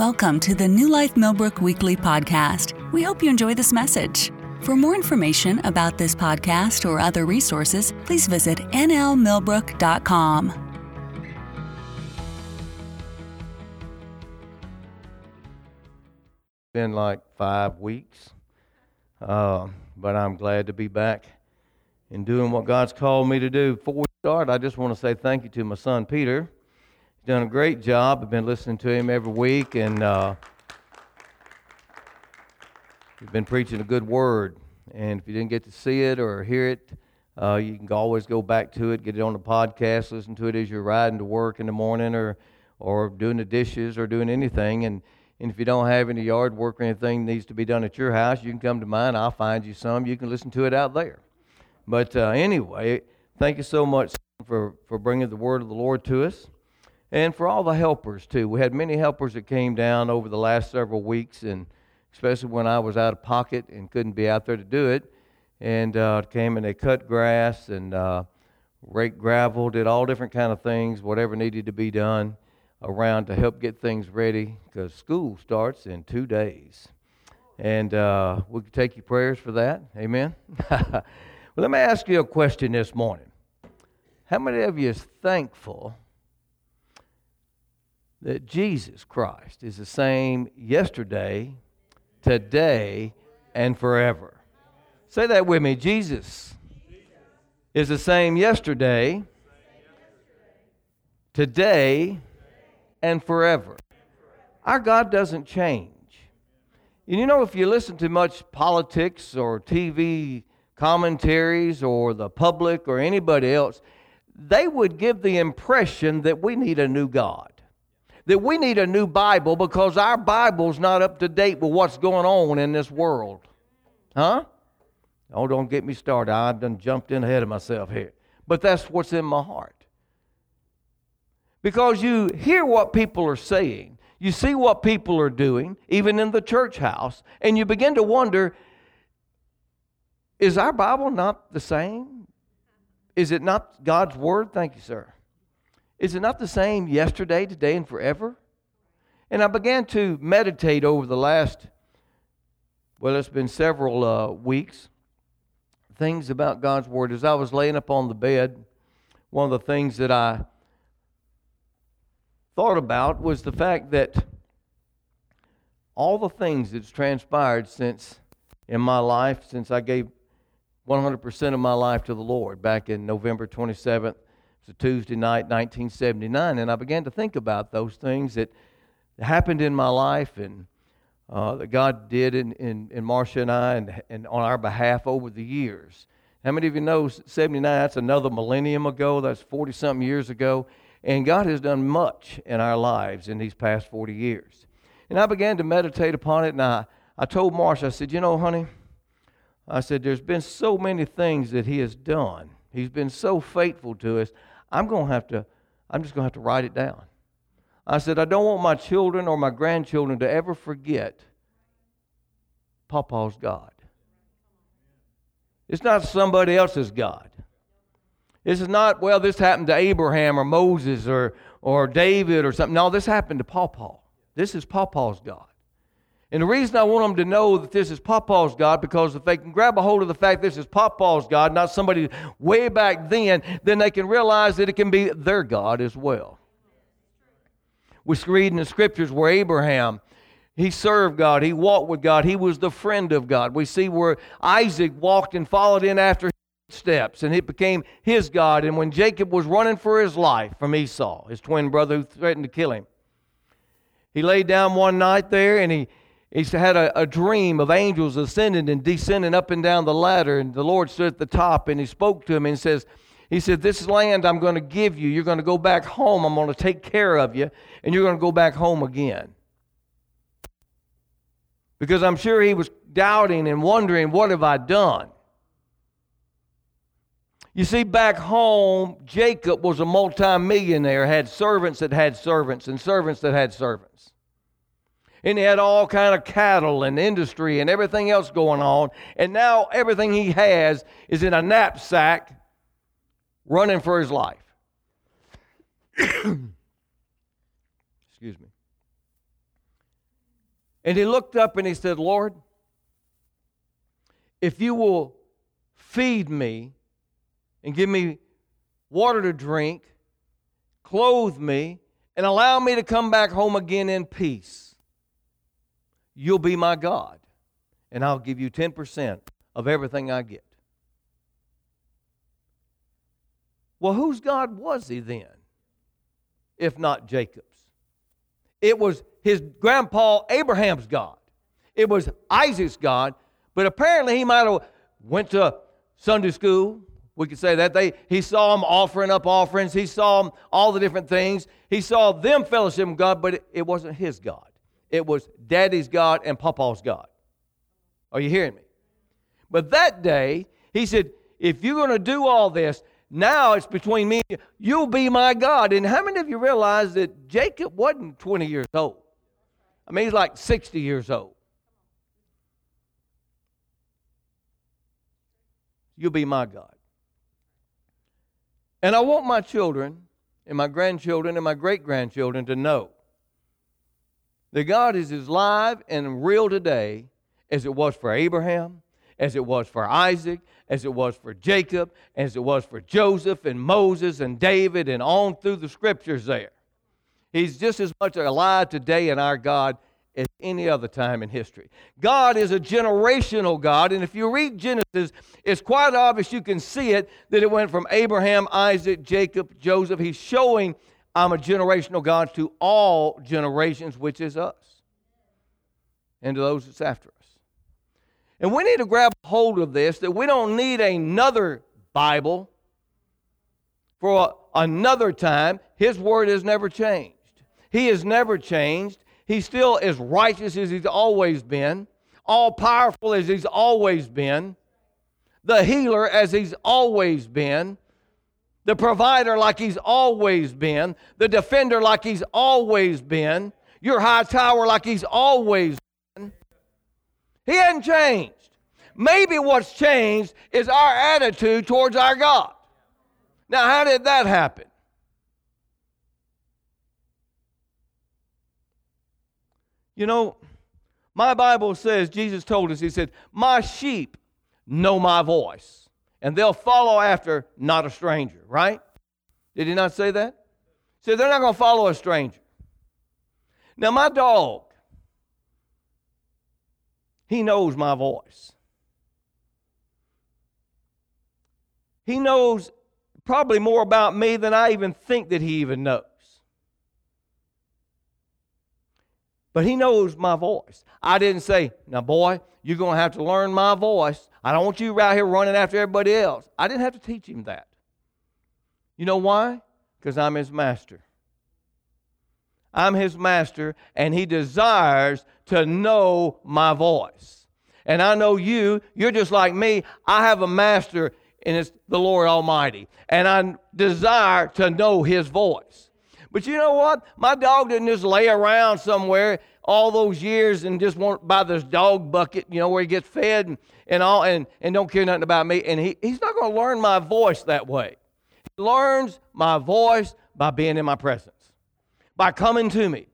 Welcome to the New Life Millbrook Weekly Podcast. We hope you enjoy this message. For more information about this podcast or other resources, please visit nlmillbrook.com. Been like five weeks, uh, but I'm glad to be back and doing what God's called me to do. Before we start, I just want to say thank you to my son Peter He's done a great job. I've been listening to him every week, and uh, he's been preaching a good word. And if you didn't get to see it or hear it, uh, you can always go back to it, get it on the podcast, listen to it as you're riding to work in the morning or, or doing the dishes or doing anything. And, and if you don't have any yard work or anything needs to be done at your house, you can come to mine. I'll find you some. You can listen to it out there. But uh, anyway, thank you so much for, for bringing the word of the Lord to us and for all the helpers too. We had many helpers that came down over the last several weeks, and especially when I was out of pocket and couldn't be out there to do it, and uh, came and they cut grass and uh, raked gravel, did all different kind of things, whatever needed to be done around to help get things ready because school starts in two days. And uh, we could take your prayers for that. Amen. well, let me ask you a question this morning. How many of you is thankful that Jesus Christ is the same yesterday, today, and forever. Say that with me. Jesus is the same yesterday, today, and forever. Our God doesn't change. And you know, if you listen to much politics or TV commentaries or the public or anybody else, they would give the impression that we need a new God that we need a new Bible because our Bible's not up to date with what's going on in this world. Huh? Oh, don't get me started. I've done jumped in ahead of myself here. But that's what's in my heart. Because you hear what people are saying, you see what people are doing, even in the church house, and you begin to wonder is our Bible not the same? Is it not God's Word? Thank you, sir. Is it not the same yesterday, today, and forever? And I began to meditate over the last, well, it's been several uh, weeks, things about God's Word. As I was laying up on the bed, one of the things that I thought about was the fact that all the things that's transpired since in my life, since I gave 100% of my life to the Lord back in November 27th, it's a Tuesday night, 1979, and I began to think about those things that happened in my life and uh, that God did in, in, in Marcia and I and, and on our behalf over the years. How many of you know 79? That's another millennium ago. That's 40 something years ago. And God has done much in our lives in these past 40 years. And I began to meditate upon it, and I, I told Marcia, I said, You know, honey, I said, there's been so many things that He has done. He's been so faithful to us. I'm going to have to, I'm just going to have to write it down. I said, I don't want my children or my grandchildren to ever forget Papa's God. It's not somebody else's God. This is not, well, this happened to Abraham or Moses or, or David or something. No, this happened to Papa. This is Papa's God. And the reason I want them to know that this is Papa's God, because if they can grab a hold of the fact this is Papa's God, not somebody way back then, then they can realize that it can be their God as well. We read in the scriptures where Abraham, he served God, he walked with God, he was the friend of God. We see where Isaac walked and followed in after his steps, and it became his God. And when Jacob was running for his life from Esau, his twin brother who threatened to kill him, he laid down one night there and he he had a, a, dream of angels ascending and descending up and down the ladder, and the Lord stood at the top and he spoke to him and says, He said, This land I'm going to give you. You're going to go back home. I'm going to take care of you, and you're going to go back home again. Because I'm sure he was doubting and wondering, What have I done? You see, back home, Jacob was a multimillionaire, had servants that had servants, and servants that had servants and he had all kind of cattle and industry and everything else going on. And now everything he has is in a knapsack running for his life. Excuse me. And he looked up and he said, Lord, if you will feed me and give me water to drink, clothe me, and allow me to come back home again in peace, you'll be my God. And I'll give you 10% of everything I get. Well, whose God was he then, if not Jacob's? It was his grandpa Abraham's God. It was Isaac's God, but apparently he might have went to Sunday school. We could say that they he saw them offering up offerings. He saw them all the different things. He saw them fellowship with God, but it, it wasn't his God. It was Daddy's God and Papa's God. Are you hearing me? But that day, he said, if you're going to do all this, now it's between me and you. You'll be my God. And how many of you realize that Jacob wasn't 20 years old? I mean, he's like 60 years old. You'll be my God. And I want my children and my grandchildren and my great grandchildren to know that God is as live and real today as it was for Abraham, as it was for Isaac, as it was for Jacob, as it was for Joseph and Moses and David and on through the scriptures there. He's just as much alive today in our God as any other time in history. God is a generational God, and if you read Genesis, it's quite obvious you can see it that it went from Abraham, Isaac, Jacob, Joseph. He's showing I'm a generational God to all generations, which is us, and to those that's after us. And we need to grab hold of this that we don't need another Bible for another time. His word has never changed. He has never changed. He's still as righteous as he's always been, all powerful as he's always been, the healer as he's always been, the provider like he's always been, the defender like he's always been, your high tower like he's always been. he hadn't changed. Maybe what's changed is our attitude towards our God. Now, how did that happen? You know, my Bible says, Jesus told us, He said, My sheep know my voice, and they'll follow after not a stranger, right? Did He not say that? He said, They're not going to follow a stranger. Now, my dog, he knows my voice. He knows probably more about me than I even think that he even knows. But he knows my voice. I didn't say, now, boy, you're going to have to learn my voice. I don't want you out here running after everybody else. I didn't have to teach him that. You know why? Because I'm his master. I'm his master, and he desires to know my voice. And I know you, you're just like me. I have a master, and it's the Lord Almighty. And I desire to know his voice. But you know what? My dog didn't just lay around somewhere all those years and just want buy this dog bucket, you know, where he gets fed and, and all and, and don't care nothing about me. And he, he's not going to learn my voice that way. He learns my voice by being in my presence by coming to me.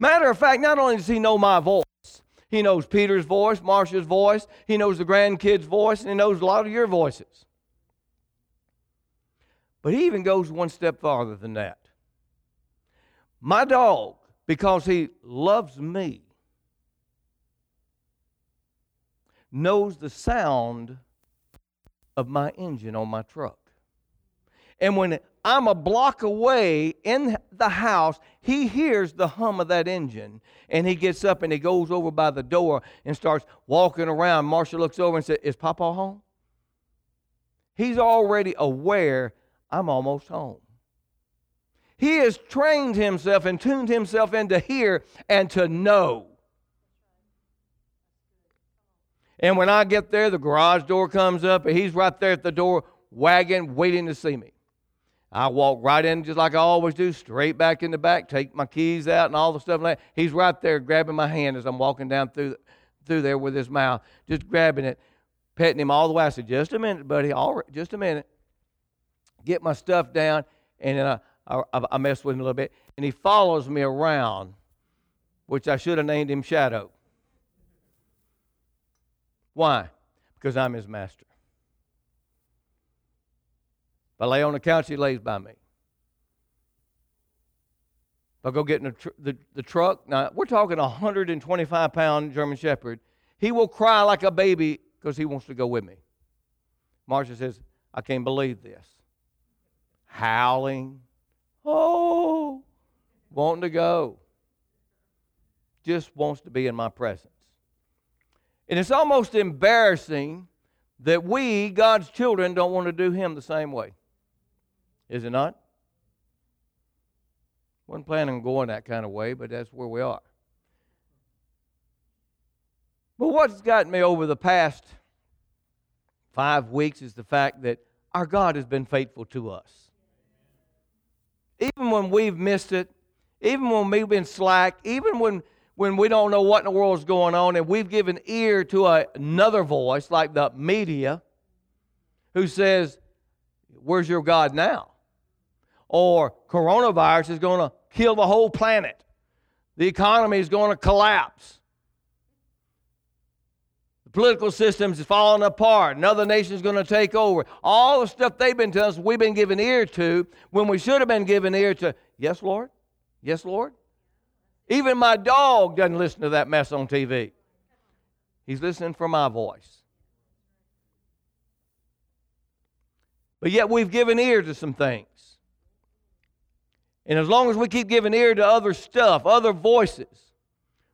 Matter of fact, not only does he know my voice, he knows Peter's voice, Marcia's voice, he knows the grandkids' voice, and he knows a lot of your voices. But he even goes one step farther than that. My dog, because he loves me, knows the sound of my engine on my truck. And when I'm a block away in the house. He hears the hum of that engine and he gets up and he goes over by the door and starts walking around. Marcia looks over and says, Is Papa home? He's already aware I'm almost home. He has trained himself and tuned himself into hear and to know. And when I get there, the garage door comes up and he's right there at the door, wagging, waiting to see me. I walk right in just like I always do, straight back in the back, take my keys out and all the stuff like that. He's right there grabbing my hand as I'm walking down through, through there with his mouth, just grabbing it, petting him all the way. I said, just a minute, buddy, all right, just a minute. Get my stuff down, and then I, I, mess with him a little bit. And he follows me around which I should have named him Shadow. Why? Because I'm his master. If I lay on the couch, he lays by me. If I go get in the, tr- the, the truck, now we're talking a 125 pound German Shepherd, he will cry like a baby because he wants to go with me. Marcia says, I can't believe this. Howling, oh, wanting to go. Just wants to be in my presence. And it's almost embarrassing that we, God's children, don't want to do Him the same way. Is it not? Wasn't planning on going that kind of way, but that's where we are. But what's gotten me over the past five weeks is the fact that our God has been faithful to us. Even when we've missed it, even when we've been slack, even when, when we don't know what in the world is going on, and we've given ear to a, another voice like the media who says, Where's your God now? Or coronavirus is going to kill the whole planet. The economy is going to collapse political systems is falling apart. Another nation is going to take over. All the stuff they've been telling us, we've been giving ear to when we should have been giving ear to, yes, Lord? Yes, Lord? Even my dog doesn't listen to that mess on TV. He's listening for my voice. But yet we've given ear to some things. And as long as we keep giving ear to other stuff, other voices,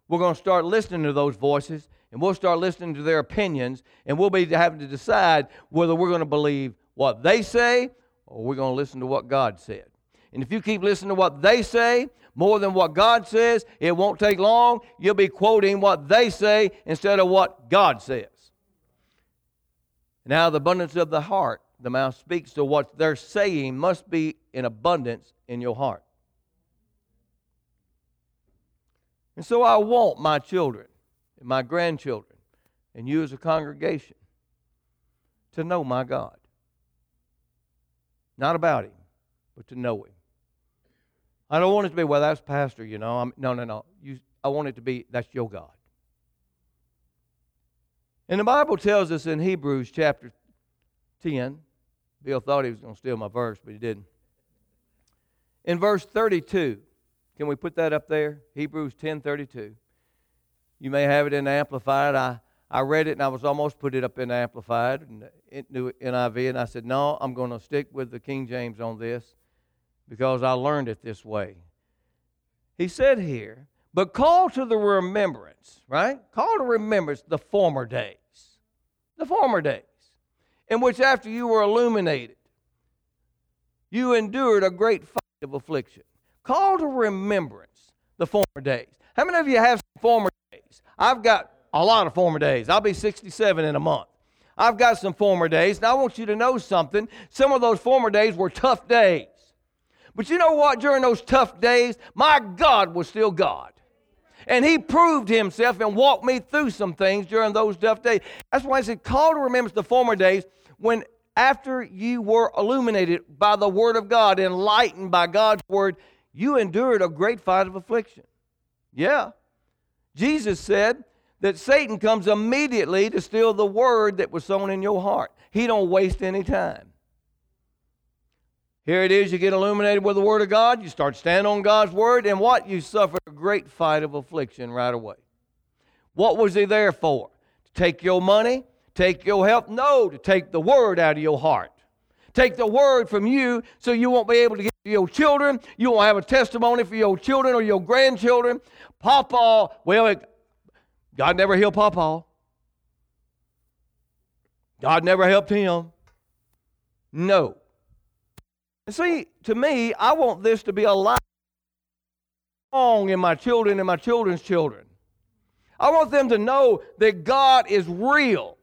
we're going to start listening to those voices and we'll start listening to their opinions, and we'll be having to decide whether we're going to believe what they say or we're going to listen to what God said. And if you keep listening to what they say more than what God says, it won't take long. You'll be quoting what they say instead of what God says. Now, the abundance of the heart, the mouth speaks to what they're saying, must be in abundance in your heart. And so I want my children and my grandchildren and you as a congregation to know my God. Not about Him, but to know Him. I don't want it to be, well, that's Pastor, you know. I'm, no, no, no. You, I want it to be, that's your God. And the Bible tells us in Hebrews chapter 10, Bill thought he was going to steal my verse, but he didn't. In verse 32, can we put that up there? Hebrews 10 32. You may have it in Amplified. I, I read it and I was almost put it up in Amplified and NIV, and I said, no, I'm going to stick with the King James on this because I learned it this way. He said here, but call to the remembrance, right? Call to remembrance the former days. The former days, in which after you were illuminated, you endured a great fight of affliction. Call to remembrance the former days. How many of you have former. I've got a lot of former days. I'll be 67 in a month. I've got some former days, and I want you to know something. Some of those former days were tough days. But you know what? During those tough days, my God was still God. And He proved Himself and walked me through some things during those tough days. That's why I said, call to remembrance the former days when after you were illuminated by the Word of God, enlightened by God's Word, you endured a great fight of affliction. Yeah. Jesus said that Satan comes immediately to steal the word that was sown in your heart. He don't waste any time. Here it is, you get illuminated with the word of God, you start standing on God's word, and what? You suffer a great fight of affliction right away. What was he there for? To take your money, take your health? No, to take the word out of your heart. Take the word from you so you won't be able to get to your children. You won't have a testimony for your children or your grandchildren. Papa, well, God never healed Papa. God never helped him. No. And see, to me, I want this to be a life long in my children and my children's children. I want them to know that God is real.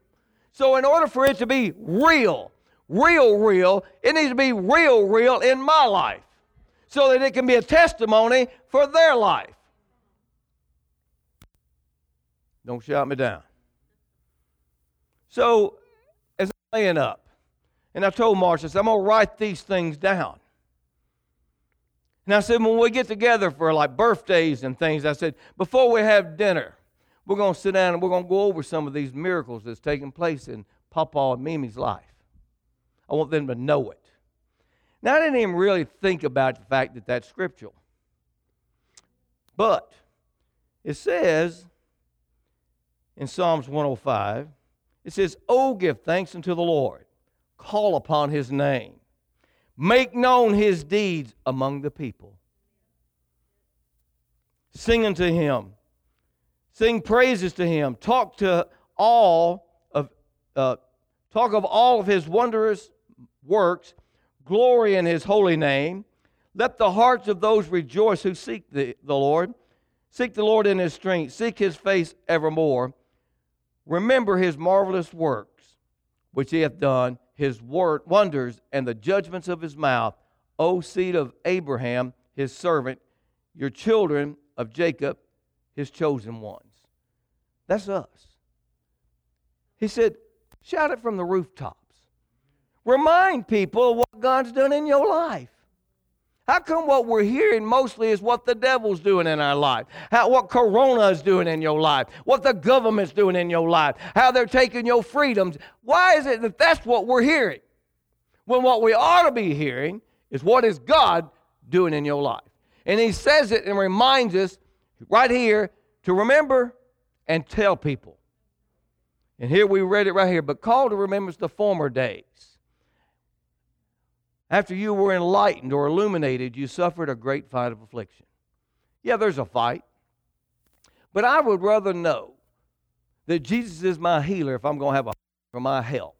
So, in order for it to be real, real, real, it needs to be real, real in my life so that it can be a testimony for their life. Don't shout me down. So, as I'm laying up, and I told Marcia, I'm going to write these things down. And I said, when we get together for like birthdays and things, I said, before we have dinner, we're going to sit down and we're going to go over some of these miracles that's taking place in Papa and Mimi's life. I want them to know it. Now, I didn't even really think about the fact that that's scriptural. But it says in Psalms 105, it says, Oh, give thanks unto the Lord, call upon his name, make known his deeds among the people. Sing unto him, sing praises to him, talk to all of, uh, talk of all of his wondrous works, glory in his holy name. Let the hearts of those rejoice who seek the, the Lord. Seek the Lord in his strength, seek his face evermore. Remember his marvelous works, which he hath done, his word, wonders, and the judgments of his mouth. O seed of Abraham, his servant, your children of Jacob, his chosen ones. That's us. He said, shout it from the rooftops. Remind people of what God's done in your life. How come what we're hearing mostly is what the devil's doing in our life? How, what Corona is doing in your life? What the government's doing in your life? How they're taking your freedoms? Why is it that that's what we're hearing? When what we ought to be hearing is what is God doing in your life? And he says it and reminds us right here to remember and tell people. And here we read it right here, but call to remembrance the former days after you were enlightened or illuminated, you suffered a great fight of affliction. Yeah, there's a fight. But I would rather know that Jesus is my healer if I'm going to have a fight for my health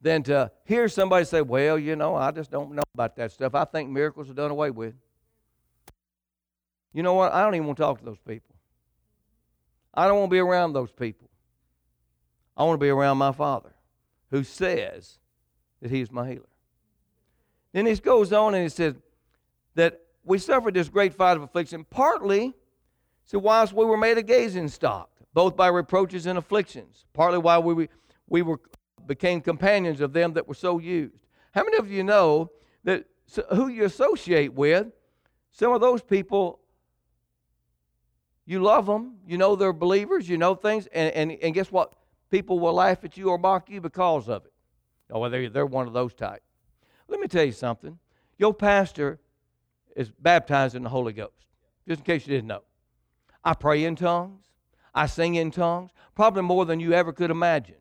than to hear somebody say, Well, you know, I just don't know about that stuff. I think miracles are done away with. You know what? I don't even want to talk to those people. I don't want to be around those people. I want to be around my Father who says that He is my healer. Then he goes on and he says that we suffered this great fight of affliction, partly, so whilst we were made a gazing stock, both by reproaches and afflictions, partly while we, we were, became companions of them that were so used. How many of you know that who you associate with, some of those people, you love them, you know they're believers, you know things, and, and, and guess what? People will laugh at you or mock you because of it. Oh, well, they're, they're one of those types. Let me tell you something. Your pastor is baptized in the Holy Ghost, just in case you didn't know. I pray in tongues, I sing in tongues, probably more than you ever could imagine.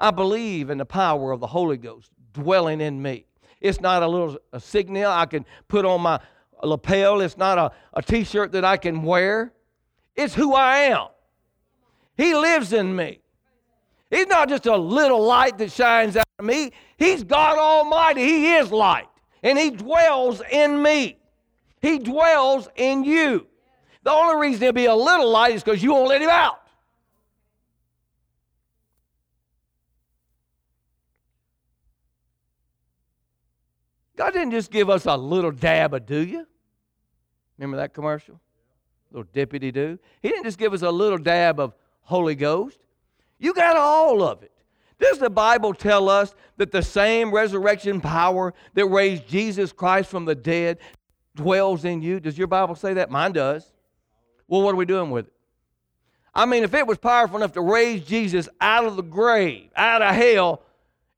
I believe in the power of the Holy Ghost dwelling in me. It's not a little a signal I can put on my lapel, it's not a, a t shirt that I can wear. It's who I am. He lives in me. He's not just a little light that shines out of me. He's God Almighty. He is light. And He dwells in me. He dwells in you. The only reason he'll be a little light is because you won't let him out. God didn't just give us a little dab of do you? Remember that commercial? Little deputy do. He didn't just give us a little dab of Holy Ghost. You got all of it. Does the Bible tell us that the same resurrection power that raised Jesus Christ from the dead dwells in you? Does your Bible say that? Mine does. Well, what are we doing with it? I mean, if it was powerful enough to raise Jesus out of the grave, out of hell,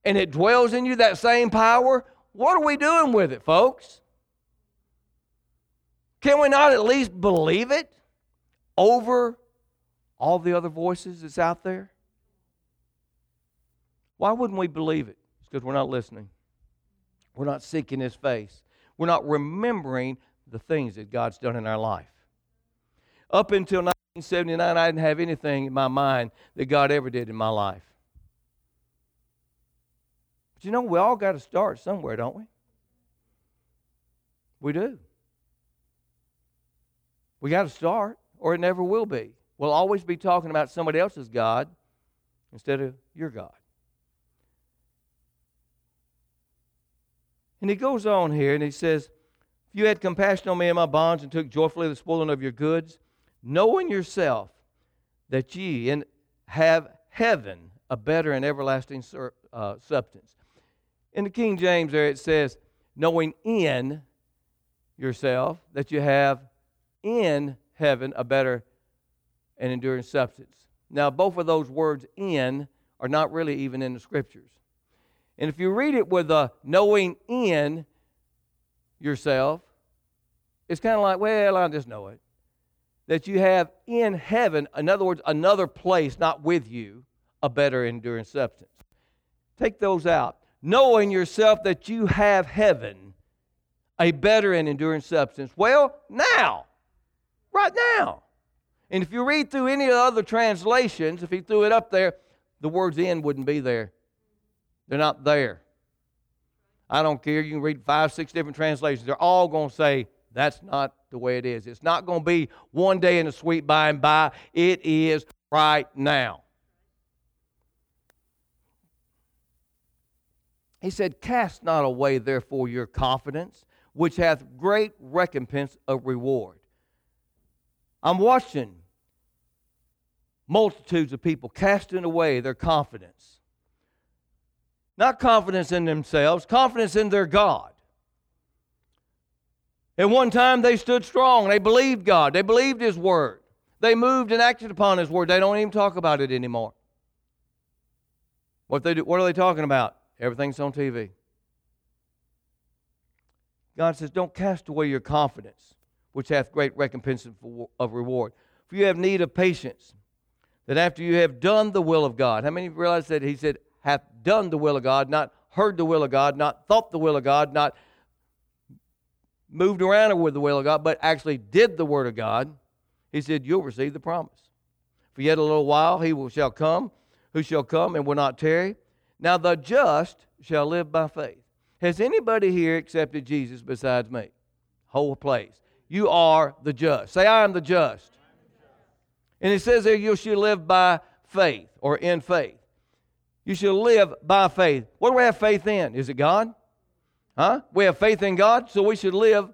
and it dwells in you, that same power, what are we doing with it, folks? Can we not at least believe it over all the other voices that's out there? Why wouldn't we believe it? It's because we're not listening. We're not seeking His face. We're not remembering the things that God's done in our life. Up until 1979, I didn't have anything in my mind that God ever did in my life. But you know, we all got to start somewhere, don't we? We do. We got to start, or it never will be. We'll always be talking about somebody else's God instead of your God. And he goes on here and he says, If you had compassion on me and my bonds and took joyfully the spoiling of your goods, knowing yourself that ye in, have heaven a better and everlasting sur, uh, substance. In the King James, there it says, knowing in yourself that you have in heaven a better and enduring substance. Now, both of those words in are not really even in the scriptures. And if you read it with a knowing in yourself, it's kind of like, well, I just know it. That you have in heaven, in other words, another place, not with you, a better enduring substance. Take those out. Knowing yourself that you have heaven, a better and enduring substance. Well, now, right now. And if you read through any of the other translations, if he threw it up there, the words in wouldn't be there. They're not there. I don't care. You can read five, six different translations. They're all going to say, that's not the way it is. It's not going to be one day in the sweet by and by. It is right now. He said, Cast not away, therefore, your confidence, which hath great recompense of reward. I'm watching multitudes of people casting away their confidence. Not confidence in themselves, confidence in their God. At one time, they stood strong. They believed God. They believed His Word. They moved and acted upon His Word. They don't even talk about it anymore. What, they do, what are they talking about? Everything's on TV. God says, Don't cast away your confidence, which hath great recompense of reward. For you have need of patience, that after you have done the will of God, how many realize that He said, hath done the will of God, not heard the will of God, not thought the will of God, not moved around with the will of God, but actually did the word of God? He said, You'll receive the promise. For yet a little while he will, shall come, who shall come and will not tarry. Now the just shall live by faith. Has anybody here accepted Jesus besides me? Whole place. You are the just. Say, I am the just. And it says there, you shall live by faith or in faith. You should live by faith. What do we have faith in? Is it God? Huh? We have faith in God, so we should live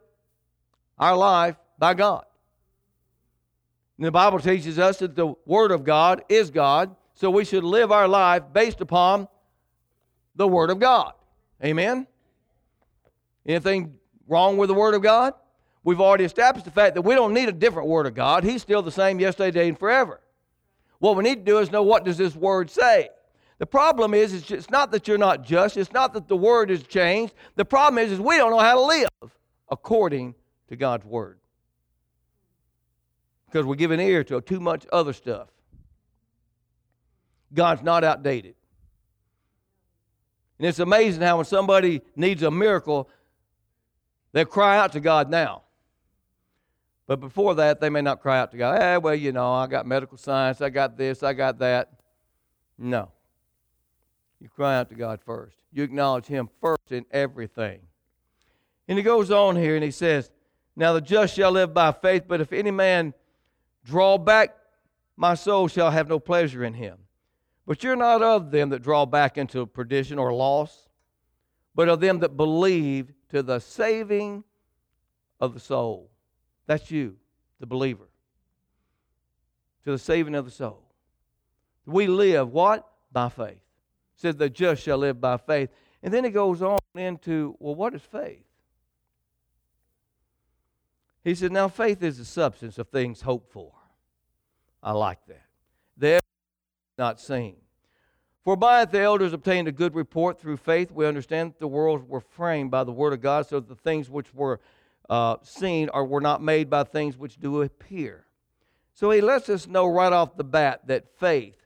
our life by God. And the Bible teaches us that the Word of God is God, so we should live our life based upon the Word of God. Amen? Anything wrong with the Word of God? We've already established the fact that we don't need a different Word of God. He's still the same yesterday, today, and forever. What we need to do is know what does this Word say. The problem is, it's not that you're not just. It's not that the Word has changed. The problem is, is we don't know how to live according to God's Word. Because we're giving ear to too much other stuff. God's not outdated. And it's amazing how when somebody needs a miracle, they cry out to God now. But before that, they may not cry out to God. Eh, well, you know, I got medical science, I got this, I got that. No. You cry out to God first. You acknowledge Him first in everything. And he goes on here and he says, Now the just shall live by faith, but if any man draw back, my soul shall have no pleasure in him. But you're not of them that draw back into perdition or loss, but of them that believe to the saving of the soul. That's you, the believer. To the saving of the soul. We live what? By faith. Says the just shall live by faith. And then he goes on into, well, what is faith? He said, now faith is the substance of things hoped for. I like that. There not seen. For by it the elders obtained a good report through faith. We understand that the worlds were framed by the word of God, so that the things which were uh, seen are, were not made by things which do appear. So he lets us know right off the bat that faith,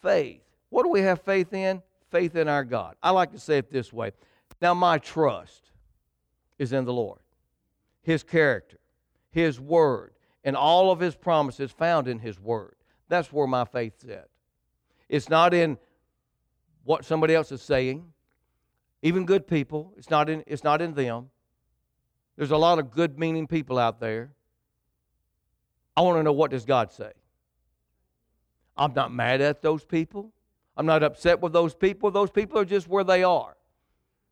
faith, what do we have faith in? Faith in our God. I like to say it this way. Now, my trust is in the Lord, His character, His word, and all of His promises found in His word. That's where my faith's at. It's not in what somebody else is saying, even good people. It's not in, it's not in them. There's a lot of good meaning people out there. I want to know what does God say? I'm not mad at those people. I'm not upset with those people. Those people are just where they are.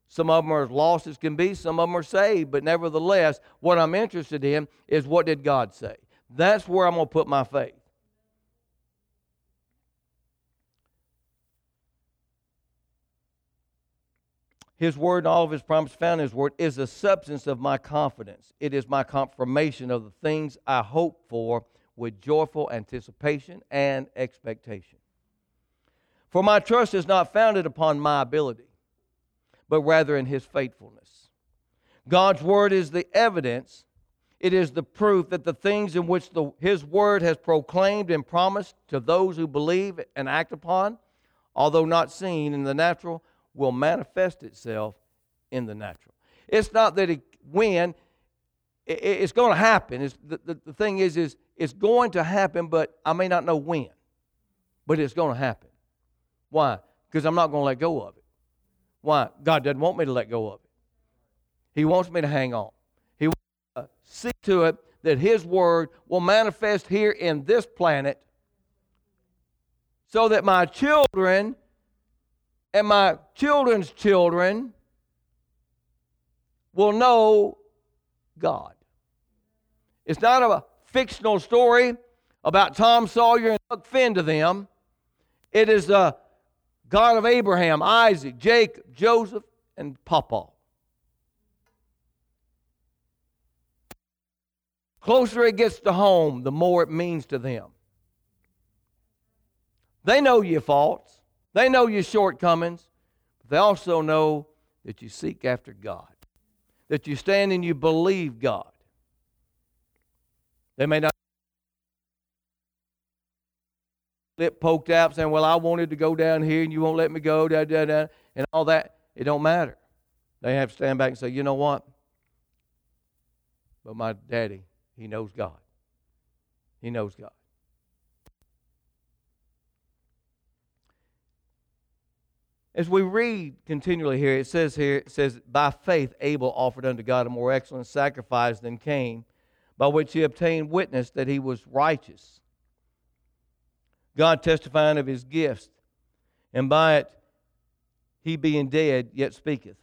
Some of them are as lost as can be, some of them are saved, but nevertheless, what I'm interested in is what did God say? That's where I'm going to put my faith. His word and all of his promises found in his word is the substance of my confidence. It is my confirmation of the things I hope for with joyful anticipation and expectation. For my trust is not founded upon my ability, but rather in his faithfulness. God's word is the evidence, it is the proof that the things in which the, his word has proclaimed and promised to those who believe and act upon, although not seen in the natural, will manifest itself in the natural. It's not that it, when, it, it's going to happen. It's, the, the, the thing is, is it's going to happen, but I may not know when. But it's going to happen. Why? Because I'm not going to let go of it. Why? God doesn't want me to let go of it. He wants me to hang on. He wants to uh, see to it that His Word will manifest here in this planet so that my children and my children's children will know God. It's not a fictional story about Tom Sawyer and Huck Finn to them. It is the God of Abraham, Isaac, Jacob, Joseph, and Papa. Closer it gets to home, the more it means to them. They know your faults. They know your shortcomings, but they also know that you seek after God, that you stand and you believe God. They may not lip poked out saying, Well, I wanted to go down here and you won't let me go, da, da, da, and all that. It don't matter. They have to stand back and say, You know what? But my daddy, he knows God. He knows God. As we read continually here, it says here, it says, By faith Abel offered unto God a more excellent sacrifice than Cain, by which he obtained witness that he was righteous. God testifying of his gifts, and by it he being dead yet speaketh.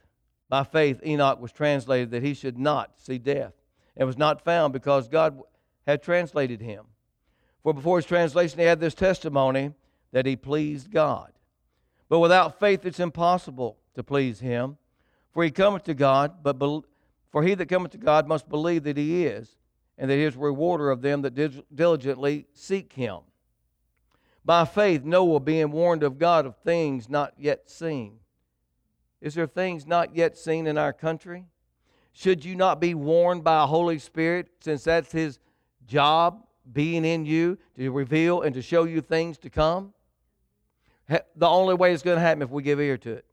By faith Enoch was translated that he should not see death, and was not found because God had translated him. For before his translation he had this testimony that he pleased God. But without faith it's impossible to please him. For he cometh to God, but be, for he that cometh to God must believe that he is, and that he is rewarder of them that diligently seek him. By faith, Noah, being warned of God of things not yet seen. Is there things not yet seen in our country? Should you not be warned by a Holy Spirit, since that's his job, being in you, to reveal and to show you things to come? The only way it's going to happen if we give ear to it.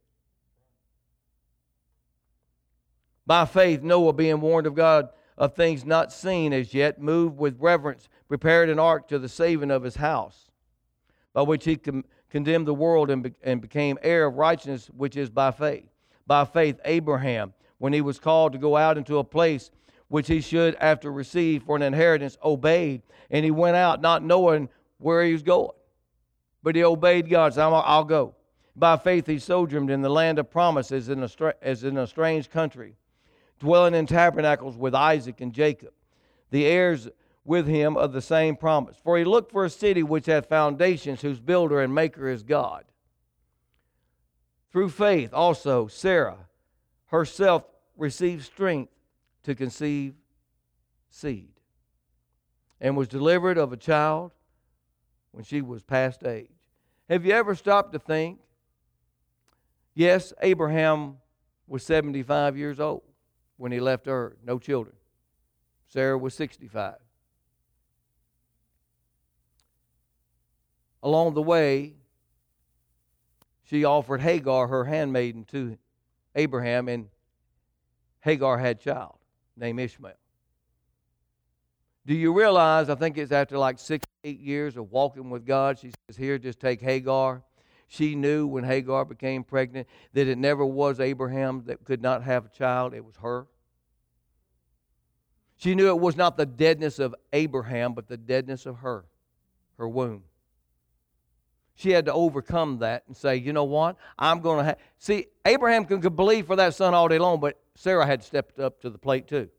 By faith, Noah, being warned of God of things not seen as yet, moved with reverence, prepared an ark to the saving of his house, by which he con- condemned the world and, be- and became heir of righteousness, which is by faith. By faith, Abraham, when he was called to go out into a place which he should after receive for an inheritance, obeyed, and he went out not knowing where he was going. But he obeyed God, so I'll go. By faith, he sojourned in the land of promises in a, as in a strange country, dwelling in tabernacles with Isaac and Jacob, the heirs with him of the same promise. For he looked for a city which hath foundations, whose builder and maker is God. Through faith also, Sarah herself received strength to conceive seed, and was delivered of a child when she was past age. Have you ever stopped to think? Yes, Abraham was 75 years old when he left Ur, no children. Sarah was 65. Along the way, she offered Hagar, her handmaiden, to Abraham, and Hagar had a child named Ishmael. Do you realize? I think it's after like six, eight years of walking with God. She says, Here, just take Hagar. She knew when Hagar became pregnant that it never was Abraham that could not have a child, it was her. She knew it was not the deadness of Abraham, but the deadness of her, her womb. She had to overcome that and say, you know what? I'm going to. See, Abraham could believe for that son all day long, but Sarah had stepped up to the plate too.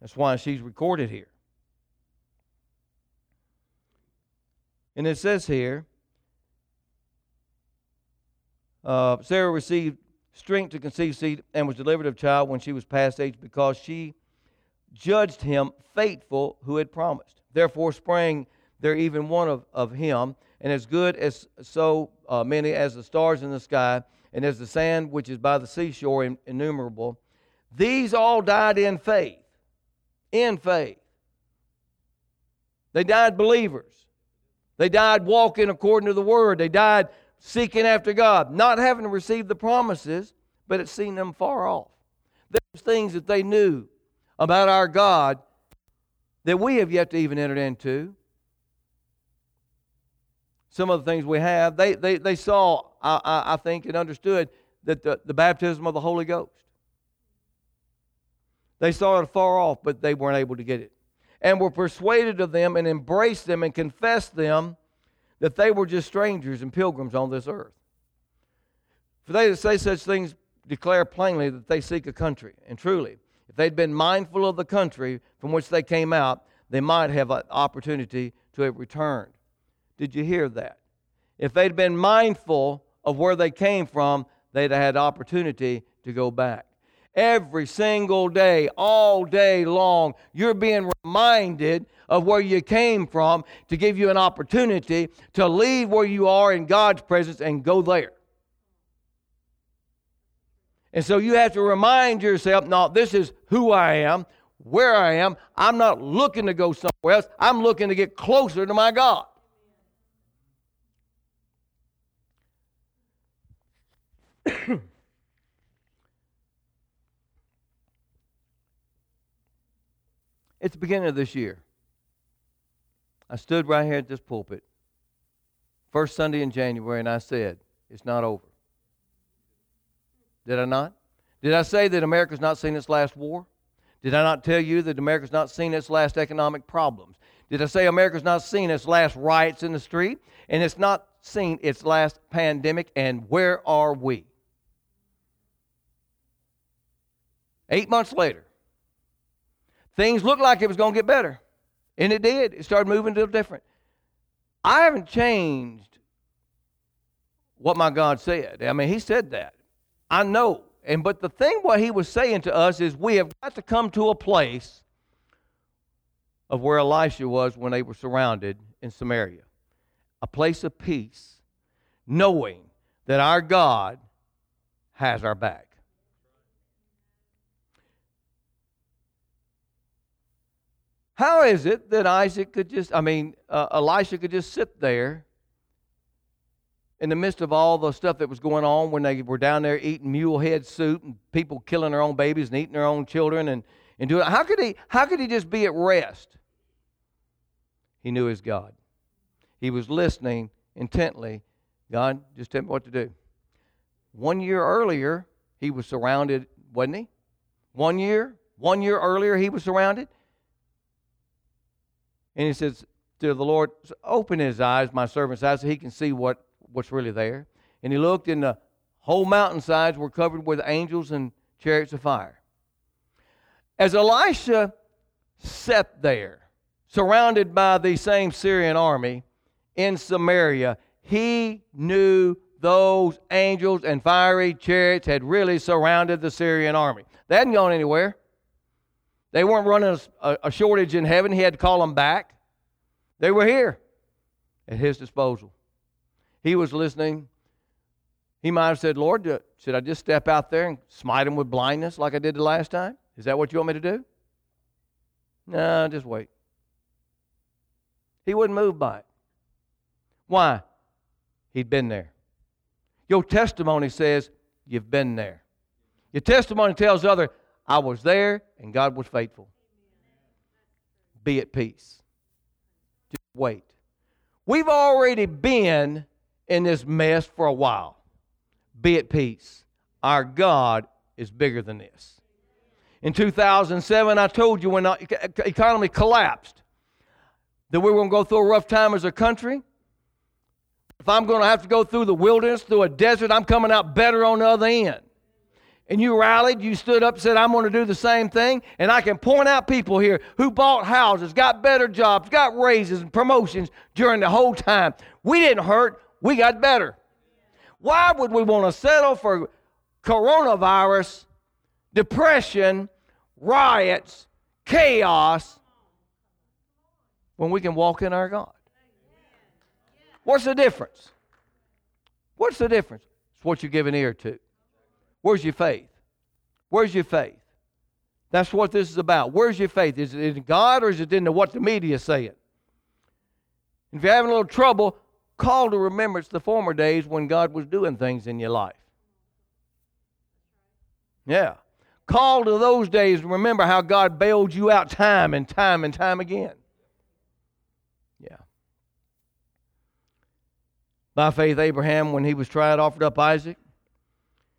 That's why she's recorded here. And it says here, uh, Sarah received strength to conceive seed and was delivered of child when she was past age because she judged him faithful who had promised. Therefore sprang there even one of, of him, and as good as so uh, many as the stars in the sky, and as the sand which is by the seashore in, innumerable. These all died in faith. In faith. They died believers. They died walking according to the word. They died seeking after God, not having received the promises, but it seeing them far off. There's things that they knew about our God that we have yet to even enter into. Some of the things we have, they, they, they saw, I, I think, and understood that the, the baptism of the Holy Ghost. They saw it far off, but they weren't able to get it. And were persuaded of them and embraced them and confessed them that they were just strangers and pilgrims on this earth. For they that say such things declare plainly that they seek a country. And truly, if they'd been mindful of the country from which they came out, they might have an opportunity to have returned. Did you hear that? If they'd been mindful of where they came from, they'd have had opportunity to go back. Every single day, all day long, you're being reminded of where you came from to give you an opportunity to leave where you are in God's presence and go there. And so you have to remind yourself, no, this is who I am, where I am. I'm not looking to go somewhere else. I'm looking to get closer to my God. it's the beginning of this year. I stood right here at this pulpit, first Sunday in January, and I said, It's not over. Did I not? Did I say that America's not seen its last war? Did I not tell you that America's not seen its last economic problems? Did I say America's not seen its last riots in the street? And it's not seen its last pandemic? And where are we? Eight months later, things looked like it was going to get better. And it did. It started moving a little different. I haven't changed what my God said. I mean, He said that. I know. And but the thing what he was saying to us is we have got to come to a place of where Elisha was when they were surrounded in Samaria. A place of peace, knowing that our God has our back. How is it that Isaac could just, I mean, uh, Elisha could just sit there in the midst of all the stuff that was going on when they were down there eating mule head soup and people killing their own babies and eating their own children and, and doing how could he how could he just be at rest? He knew his God. He was listening intently. God, just tell me what to do. One year earlier, he was surrounded, wasn't he? One year, one year earlier, he was surrounded. And he says to the Lord, Open his eyes, my servant's eyes, so he can see what what's really there. And he looked, and the whole mountainsides were covered with angels and chariots of fire. As Elisha sat there, surrounded by the same Syrian army in Samaria, he knew those angels and fiery chariots had really surrounded the Syrian army. They hadn't gone anywhere. They weren't running a, a, shortage in heaven. He had to call them back. They were here at his disposal he was listening, he might have said, Lord, uh, should I just step out there and smite him with blindness like I did the last time? Is that what you want me to do? No, just wait. He wouldn't move by it. Why? He'd been there. Your testimony says you've been there. Your testimony tells other, I was there and God was faithful. Be at peace. Just wait. We've already been in this mess for a while. Be at peace. Our God is bigger than this. In 2007, I told you when the economy collapsed that we were going to go through a rough time as a country. If I'm going to have to go through the wilderness, through a desert, I'm coming out better on the other end. And you rallied, you stood up, said, I'm going to do the same thing. And I can point out people here who bought houses, got better jobs, got raises and promotions during the whole time. We didn't hurt, we got better. Why would we want to settle for coronavirus, depression, riots, chaos when we can walk in our God? What's the difference? What's the difference? It's what you give an ear to. Where's your faith? Where's your faith? That's what this is about. Where's your faith? Is it in God or is it in what the media is saying? If you're having a little trouble, call to remembrance the former days when God was doing things in your life. Yeah. Call to those days and remember how God bailed you out time and time and time again. Yeah. By faith, Abraham, when he was tried, offered up Isaac.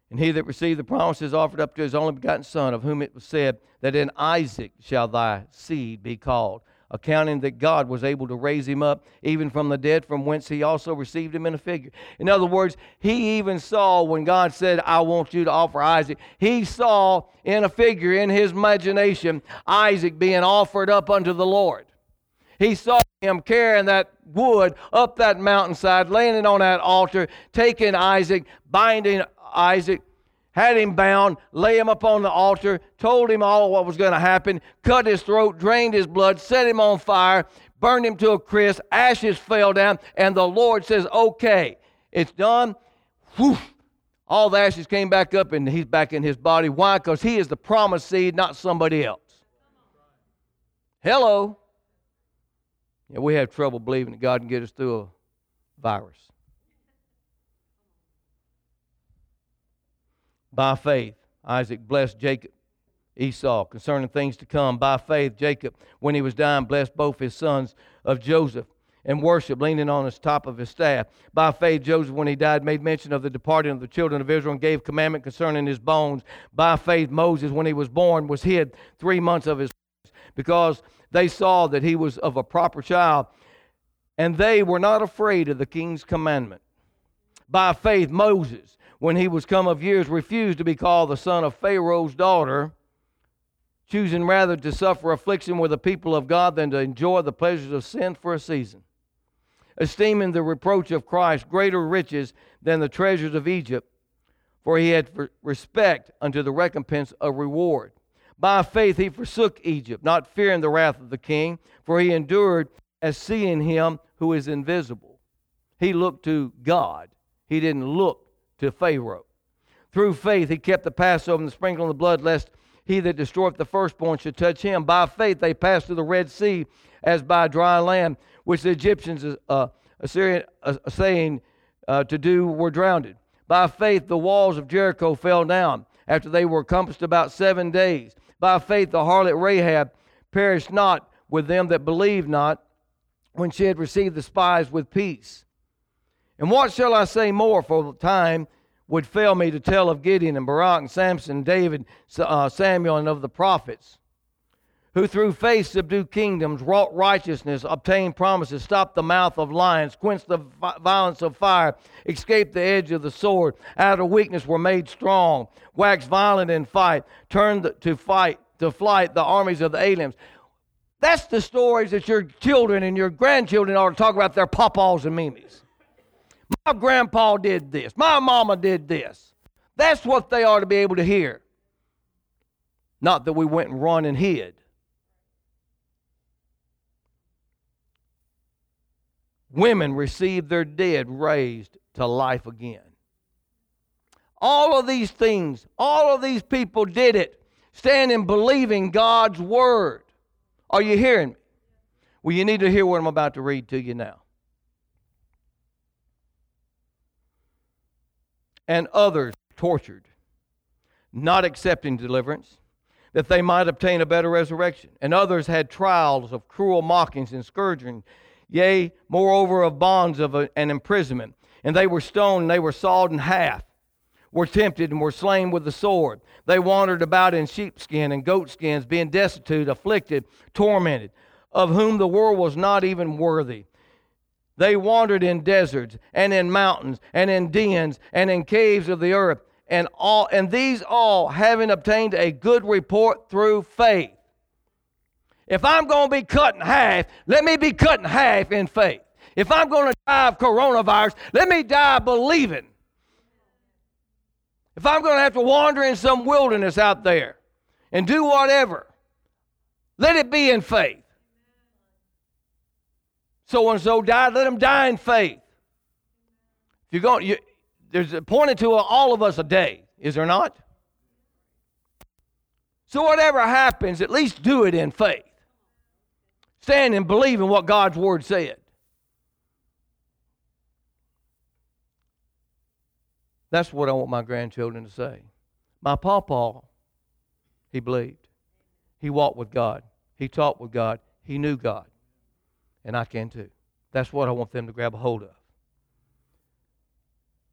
And he that received the promises offered up to his only begotten Son, of whom it was said, That in Isaac shall thy seed be called accounting that God was able to raise him up even from the dead, from whence he also received him in a figure. In other words, he even saw when God said, I want you to offer Isaac, he saw in a figure in his imagination Isaac being offered up unto the Lord. He saw him carrying that wood up that mountainside, laying it on that altar, taking Isaac, binding Isaac, had him bound, lay him up on the altar, told him all what was going to happen, cut his throat, drained his blood, set him on fire, burned him to a crisp, ashes fell down, and the Lord says, Okay, it's done. Whew. All the ashes came back up, and he's back in his body. Why? Because he is the promised seed, not somebody else. Hello. Yeah, we have trouble believing that God can get us through a virus. By faith, Isaac blessed Jacob, Esau, concerning things to come. By faith, Jacob, when he was dying, blessed both his sons of Joseph and worship, leaning on the top of his staff. By faith, Joseph, when he died, made mention of the departing of the children of Israel and gave commandment concerning his bones. By faith, Moses, when he was born, was hid three months of his because they saw that he was of a proper child, and they were not afraid of the king's commandment. By faith, Moses, when he was come of years, refused to be called the son of Pharaoh's daughter, choosing rather to suffer affliction with the people of God than to enjoy the pleasures of sin for a season, esteeming the reproach of Christ greater riches than the treasures of Egypt, for he had respect unto the recompense of reward. By faith he forsook Egypt, not fearing the wrath of the king, for he endured as seeing him who is invisible. He looked to God. He didn't look to Pharaoh. Through faith, he kept the Passover and the sprinkling of the blood, lest he that destroyeth the firstborn should touch him. By faith, they passed through the Red Sea as by dry land, which the Egyptians, uh, Assyrian, uh, saying uh, to do, were drowned. By faith, the walls of Jericho fell down after they were compassed about seven days. By faith, the harlot Rahab perished not with them that believed not when she had received the spies with peace. And what shall I say more? For the time would fail me to tell of Gideon and Barak and Samson, and David, uh, Samuel, and of the prophets, who through faith subdued kingdoms, wrought righteousness, obtained promises, stopped the mouth of lions, quenched the violence of fire, escaped the edge of the sword, out of weakness were made strong, waxed violent in fight, turned to fight to flight the armies of the aliens. That's the stories that your children and your grandchildren ought to talk about their papas and mimis. My grandpa did this. My mama did this. That's what they ought to be able to hear. Not that we went and run and hid. Women received their dead raised to life again. All of these things, all of these people did it, standing believing God's word. Are you hearing me? Well, you need to hear what I'm about to read to you now. And others tortured, not accepting deliverance, that they might obtain a better resurrection. And others had trials of cruel mockings and scourging, yea, moreover, of bonds of a, an imprisonment. And they were stoned, and they were sawed in half, were tempted, and were slain with the sword. They wandered about in sheepskin and goatskins, being destitute, afflicted, tormented, of whom the world was not even worthy they wandered in deserts and in mountains and in dens and in caves of the earth, and all and these all having obtained a good report through faith. If I'm going to be cut in half, let me be cut in half in faith. If I'm going to die of coronavirus, let me die believing if I'm going to have to wander in some wilderness out there and do whatever, let it be in faith. So and so died, let them die in faith. If you're going, you, there's pointed to all of us a day, is there not? So whatever happens, at least do it in faith. Stand and believe in what God's word said. That's what I want my grandchildren to say. My papa, he believed. He walked with God. He talked with God. He knew God. And I can too. That's what I want them to grab a hold of.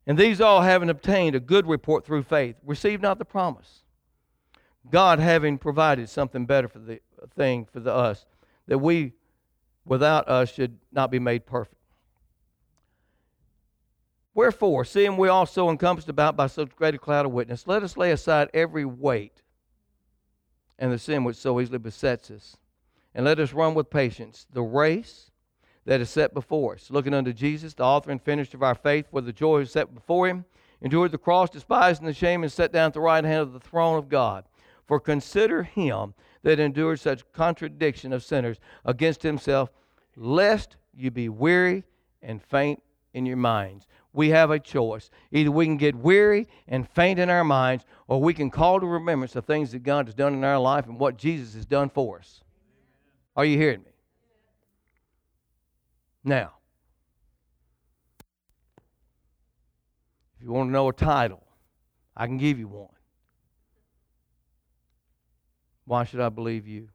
And these all having obtained a good report through faith, receive not the promise. God having provided something better for the thing for the us, that we without us should not be made perfect. Wherefore, seeing we are so encompassed about by such great a cloud of witness, let us lay aside every weight and the sin which so easily besets us, and let us run with patience the race that is set before us, looking unto Jesus, the author and finisher of our faith, where the joy is set before him, endured the cross, despising the shame, and sat down at the right hand of the throne of God. For consider him that endured such contradiction of sinners against himself, lest you be weary and faint in your minds we have a choice. Either we can get weary and faint in our minds, or we can call to remembrance the things that God has done in our life and what Jesus has done for us. Are you hearing me? Now, if you want to know a title, I can give you one. Why should I believe you?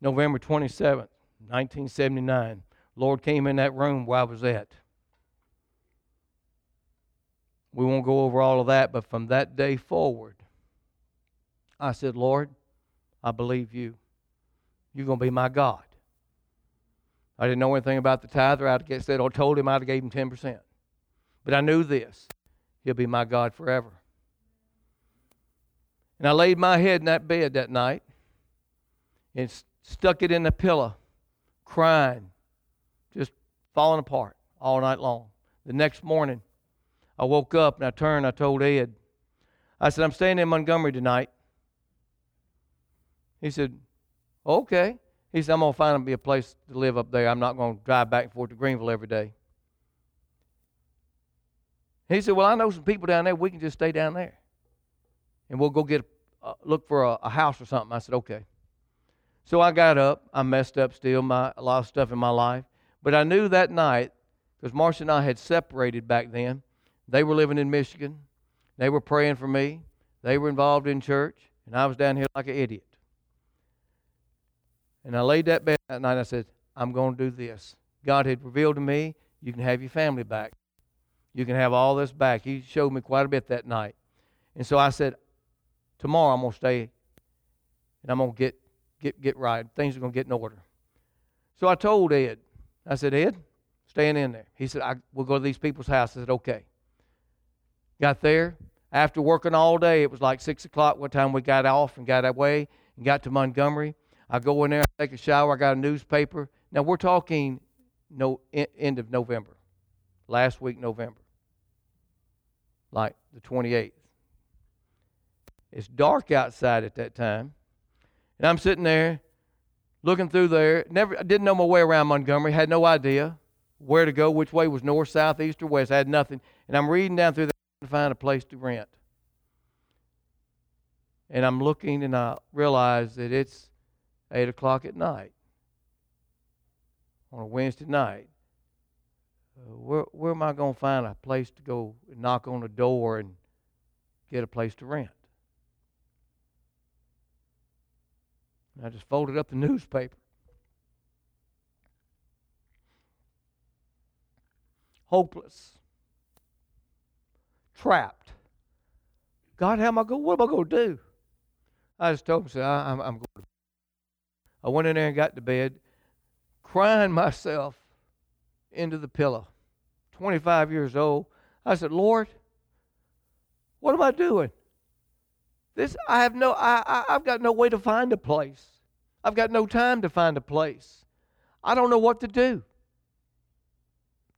November 27th, 1979. Lord came in that room where I was at. We won't go over all of that, but from that day forward, I said, Lord, I believe you. You're going to be my God. I didn't know anything about the tither. I'd said, or told him I'd gave him 10%. But I knew this. He'll be my God forever. And I laid my head in that bed that night and stuck it in the pillow, crying, just falling apart all night long. The next morning, I woke up and I turned. I told Ed, I said, I'm staying in Montgomery tonight. He said, Okay. He said, I'm going to find me a place to live up there. I'm not going to drive back and forth to Greenville every day. He said, Well, I know some people down there. We can just stay down there. And we'll go get uh, look for a, a, house or something. I said, Okay. So I got up. I messed up still, my, a lot of stuff in my life. But I knew that night, because Marcia and I had separated back then, they were living in Michigan. They were praying for me. They were involved in church, and I was down here like an idiot. And I laid that bed that night. And I said, I'm going to do this. God had revealed to me, you can have your family back. You can have all this back. He showed me quite a bit that night. And so I said, tomorrow I'm going to stay and I'm going to get, get, get right. Things are going to get in order. So I told Ed, I said, Ed, staying in there. He said, I, we'll go to these people's house. I said, okay. Got there. After working all day, it was like 6 o'clock. What time we got off and got away and got to Montgomery. I go in there, take a shower. I got a newspaper. Now, we're talking no, end of November, last week, November, like the 28th. It's dark outside at that time. And I'm sitting there looking through there. Never didn't know my way around Montgomery. Had no idea where to go, which way was north, south, east, or west. I had nothing. And I'm reading down through there to find a place to rent. And I'm looking and I realize that it's eight o'clock at night on a Wednesday night. Uh, where where am I going to find a place to go knock on a door and get a place to rent? I just folded up the newspaper. Hopeless. Trapped. God, how am I going? What am I going to do? I just told him, said, I, am I'm going to. I went in there and got to bed, crying myself into the pillow. 25 years old. I said, Lord, what am I doing? This I have no I, I I've got no way to find a place. I've got no time to find a place. I don't know what to do.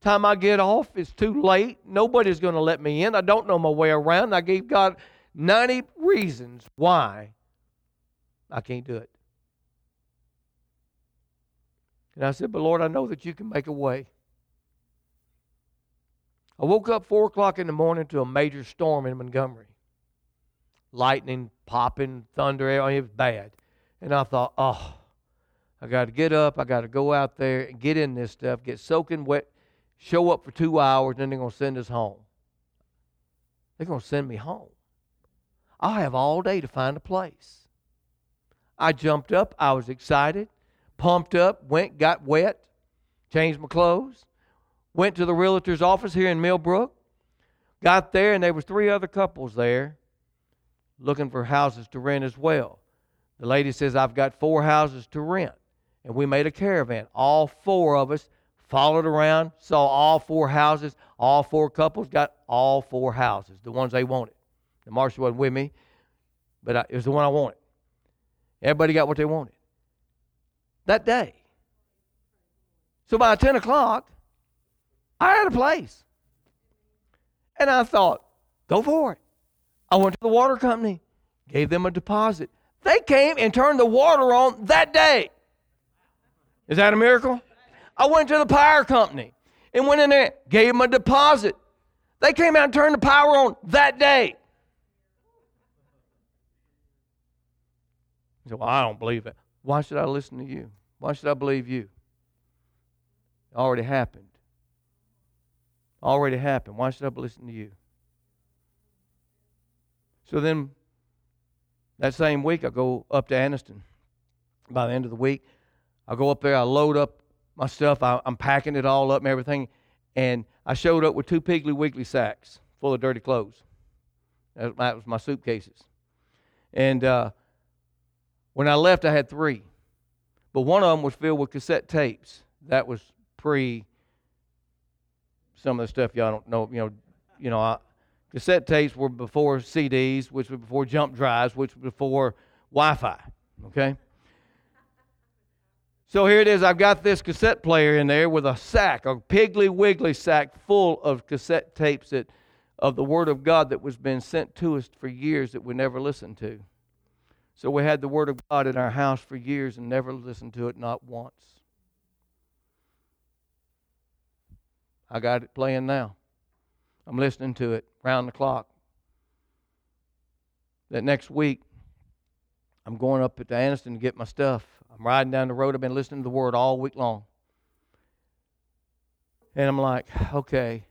Time I get off, it's too late. Nobody's going to let me in. I don't know my way around. I gave God 90 reasons why I can't do it. And I said, But Lord, I know that you can make a way. I woke up 4 o'clock in the morning to a major storm in Montgomery. Lightning popping, thunder, it was bad. And I thought, oh, I got to get up. I got to go out there and get in this stuff, get soaking wet, show up for two hours, and then they're going to send us home. They're going to send me home. i have all day to find a place. I jumped up. I was excited, pumped up, went, got wet, changed my clothes, went to the realtor's office here in Millbrook, got there, and there was three other couples there looking for houses to rent as well. The lady says, I've got four houses to rent. And we made a caravan. All four of us followed around, saw all four houses. All four couples got all four houses, the ones they wanted. The Marcia wasn't with me, but I, it was the one I wanted. Everybody got what they wanted that day. So by 10 o'clock, I had a place. And I thought, go for it. I went to the water company, gave them a deposit. They came and turned the water on that day. Is that a miracle? I went to the power company and went in there, gave them a deposit. They came out and turned the power on that day. You say, Well, I don't believe it. Why should I listen to you? Why should I believe you? It already happened. Already happened. Why should I listen to you? So then that same week, I go up to Anniston. By the end of the week, I go up there, I load up my stuff, I, am packing it all up and everything. And I showed up with two Piggly Wiggly sacks full of dirty clothes. That, that was my suitcases. And uh, when I left, I had three. But one of them was filled with cassette tapes. That was pre some of the stuff y'all don't know. You know, you know, I, cassette tapes were before CDs, which were before jump drives, which were before Wi-Fi. Okay. So here it is. I've got this cassette player in there with a sack, a Piggly Wiggly sack full of cassette tapes that, of the Word of God that was being sent to us for years that we never listened to. So we had the Word of God in our house for years and never listened to it, not once. I got it playing now. I'm listening to it round the clock. That next week, I'm going up the Anniston to get my stuff. I'm riding down the road. I've been listening to the word all week long. And I'm like, okay.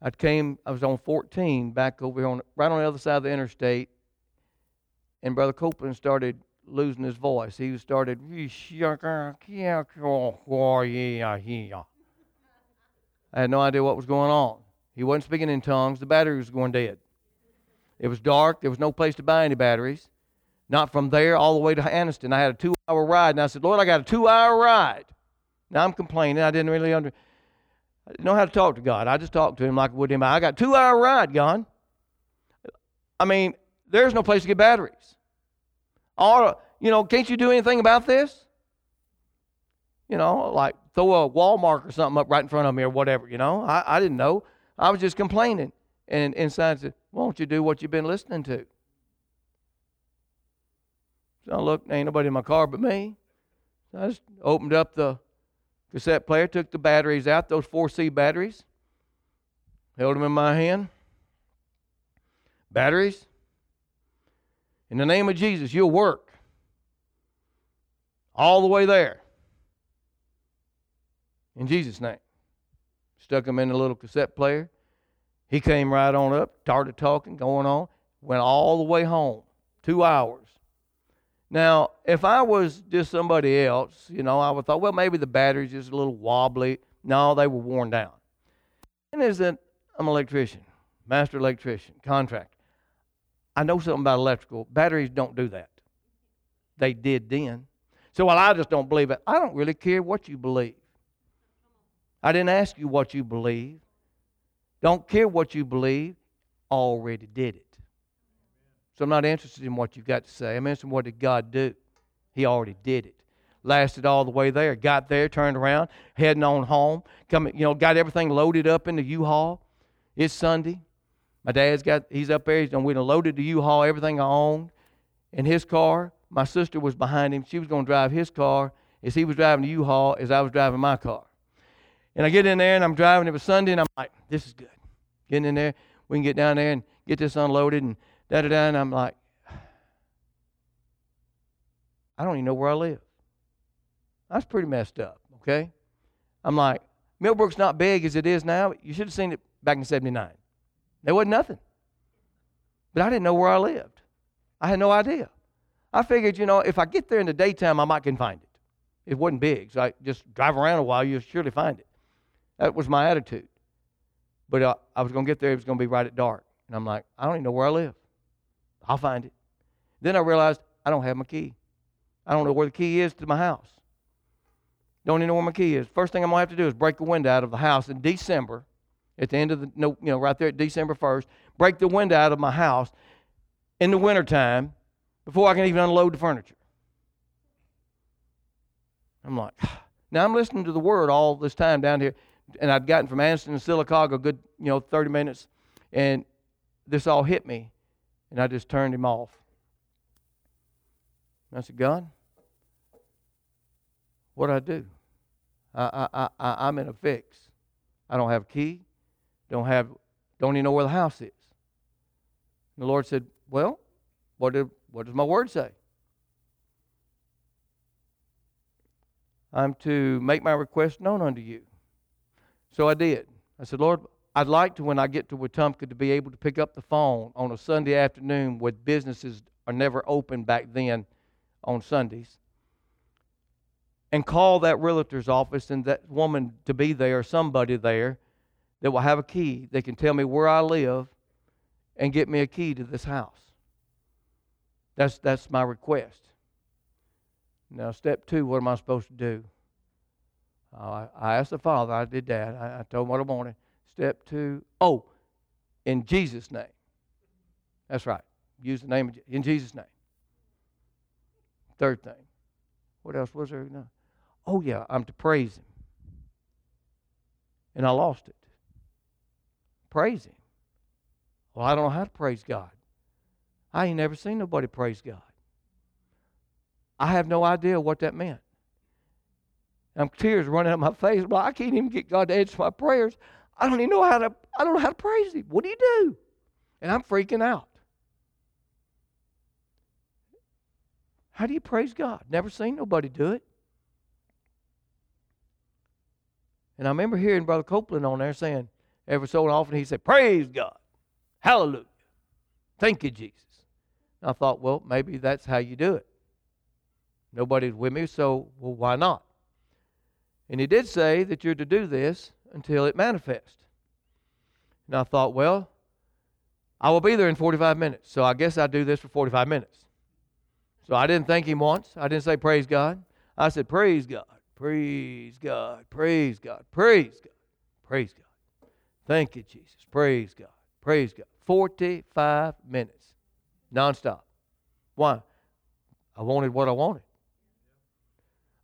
I came, I was on 14 back over here on, right on the other side of the interstate. And Brother Copeland started losing his voice. He started, I had no idea what was going on. He wasn't speaking in tongues. The battery was going dead. It was dark. There was no place to buy any batteries. Not from there all the way to Anniston. I had a two hour ride, and I said, Lord, I got a two hour ride. Now I'm complaining. I didn't really under, I didn't know how to talk to God. I just talked to him like I would him. I got two hour ride, God. I mean, there's no place to get batteries. All, you know, can't you do anything about this? You know, like throw a Walmart or something up right in front of me or whatever, you know. I, I didn't know. I was just complaining. And inside said, Won't you do what you've been listening to? So I looked, ain't nobody in my car but me. So I just opened up the cassette player, took the batteries out, those 4C batteries, held them in my hand. Batteries. In the name of Jesus, you'll work. All the way there. In Jesus' name. Stuck him in a little cassette player. He came right on up, started talking, going on, went all the way home. Two hours. Now, if I was just somebody else, you know, I would thought, well, maybe the battery's just a little wobbly. No, they were worn down. And is that I'm an electrician, master electrician, contractor. I know something about electrical. Batteries don't do that. They did then. So while I just don't believe it, I don't really care what you believe. I didn't ask you what you believe. Don't care what you believe. Already did it. So I'm not interested in what you've got to say. I'm interested in what did God do. He already did it. lasted all the way there. Got there, turned around, heading on home. Coming, you know, got everything loaded up in the U-Haul. It's Sunday. My dad's got he's up there. He's done. We loaded the U-Haul, everything I owned, in his car. My sister was behind him. She was going to drive his car as he was driving the U-Haul as I was driving my car. And I get in there and I'm driving. It was Sunday, and I'm like, this is good. Getting in there, we can get down there and get this unloaded and da da da. And I'm like, I don't even know where I live. I was pretty messed up, okay? I'm like, Millbrook's not big as it is now. You should have seen it back in 79. There wasn't nothing. But I didn't know where I lived. I had no idea. I figured, you know, if I get there in the daytime, I might can find it. It wasn't big, so I just drive around a while, you'll surely find it. That was my attitude. But uh, I was going to get there, it was going to be right at dark. And I'm like, I don't even know where I live. I'll find it. Then I realized I don't have my key. I don't know where the key is to my house. Don't even know where my key is. First thing I'm gonna have to do is break the window out of the house in December, at the end of the no, you know, right there at December 1st, break the window out of my house in the wintertime before I can even unload the furniture. I'm like, now I'm listening to the word all this time down here, and I'd gotten from Anniston to Sylacauga a good, you know, 30 minutes, and this all hit me, and I just turned him off. I said, God, what do I do? I, I, I, I'm in a fix. I don't have a key. Don't have, don't even know where the house is. And the Lord said, Well, what, did, what does my word say? I'm to make my request known unto you. So I did. I said, Lord, I'd like to, when I get to Wetumpka, to be able to pick up the phone on a Sunday afternoon where businesses are never open back then on Sundays and call that realtor's office and that woman to be there, somebody there that will have a key that can tell me where I live and get me a key to this house. That's, that's my request. Now, step two, what am I supposed to do? Uh, I asked the Father, I did that. I, I told him what I wanted. Step two, oh, in Jesus' name. That's right. Use the name of, in Jesus' name. Third thing. What else was there? No. Oh, yeah, I'm to praise Him. And I lost it. Praise Him. Well, I don't know how to praise God. I ain't never seen nobody praise God. I have no idea what that meant. I'm tears running out my face. Well, I can't even get God to answer my prayers. I don't even know how to. I don't know how to praise Him. What do you do? And I'm freaking out. How do you praise God? Never seen nobody do it. And I remember hearing Brother Copeland on there saying, every so often he said, Praise God. Hallelujah. Thank you, Jesus. And I thought, well, maybe that's how you do it. Nobody's with me, so well, why not? And he did say that you're to do this until it manifests. And I thought, well, I will be there in 45 minutes, so I guess I'll do this for 45 minutes. So I didn't thank him once. I didn't say praise God. I said, Praise God, praise God, praise God, praise God, praise God. Thank you, Jesus. Praise God, praise God. 45 minutes, nonstop. Why? I wanted what I wanted.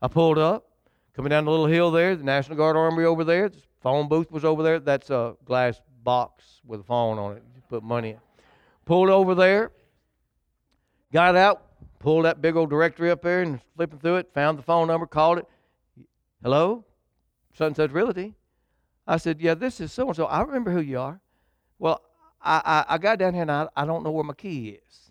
I pulled up, coming down the little hill there, the National Guard Armory over there. The phone booth was over there. That's a glass box with a phone on it. You put money in. Pulled over there, got out, pulled that big old directory up there and flipping through it, found the phone number, called it. Hello? Sunset Realty. I said, Yeah, this is so and so. I remember who you are. Well, I, I, I got down here and I, I don't know where my key is.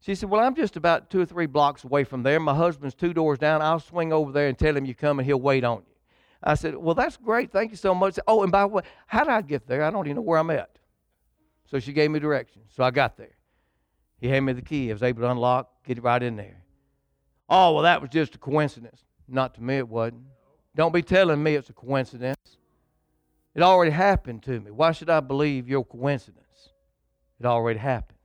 She said, Well, I'm just about two or three blocks away from there. My husband's two doors down. I'll swing over there and tell him you come and he'll wait on you. I said, Well, that's great. Thank you so much. Oh, and by the way, how did I get there? I don't even know where I'm at. So she gave me directions. So I got there. He handed me the key. I was able to unlock, get it right in there. Oh, well, that was just a coincidence. Not to me, it wasn't. Don't be telling me it's a coincidence. It already happened to me. Why should I believe your coincidence? It already happened.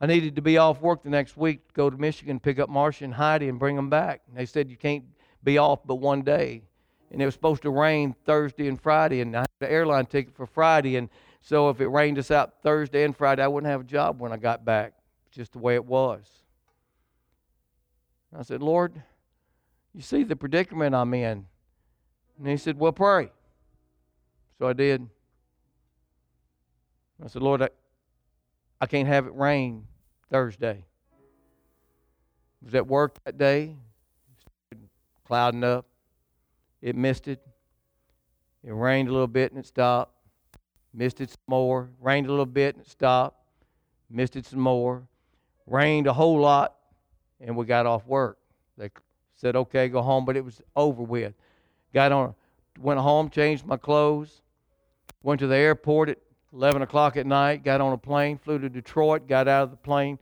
I needed to be off work the next week to go to Michigan, pick up Marcia and Heidi, and bring them back. And they said you can't be off but one day. And it was supposed to rain Thursday and Friday, and I had an airline ticket for Friday, and so if it rained us out Thursday and Friday, I wouldn't have a job when I got back. Just the way it was. I said, Lord, you see the predicament I'm in. And he said, Well, pray. So I did. I said, Lord, I, I can't have it rain Thursday. I was at work that day, clouding up. It misted. It rained a little bit and it stopped. Misted some more. Rained a little bit and it stopped. Misted some more. Rained a whole lot and we got off work. They said, okay, go home, but it was over with. Got on, went home, changed my clothes, went to the airport at 11 o'clock at night, got on a plane, flew to Detroit, got out of the plane,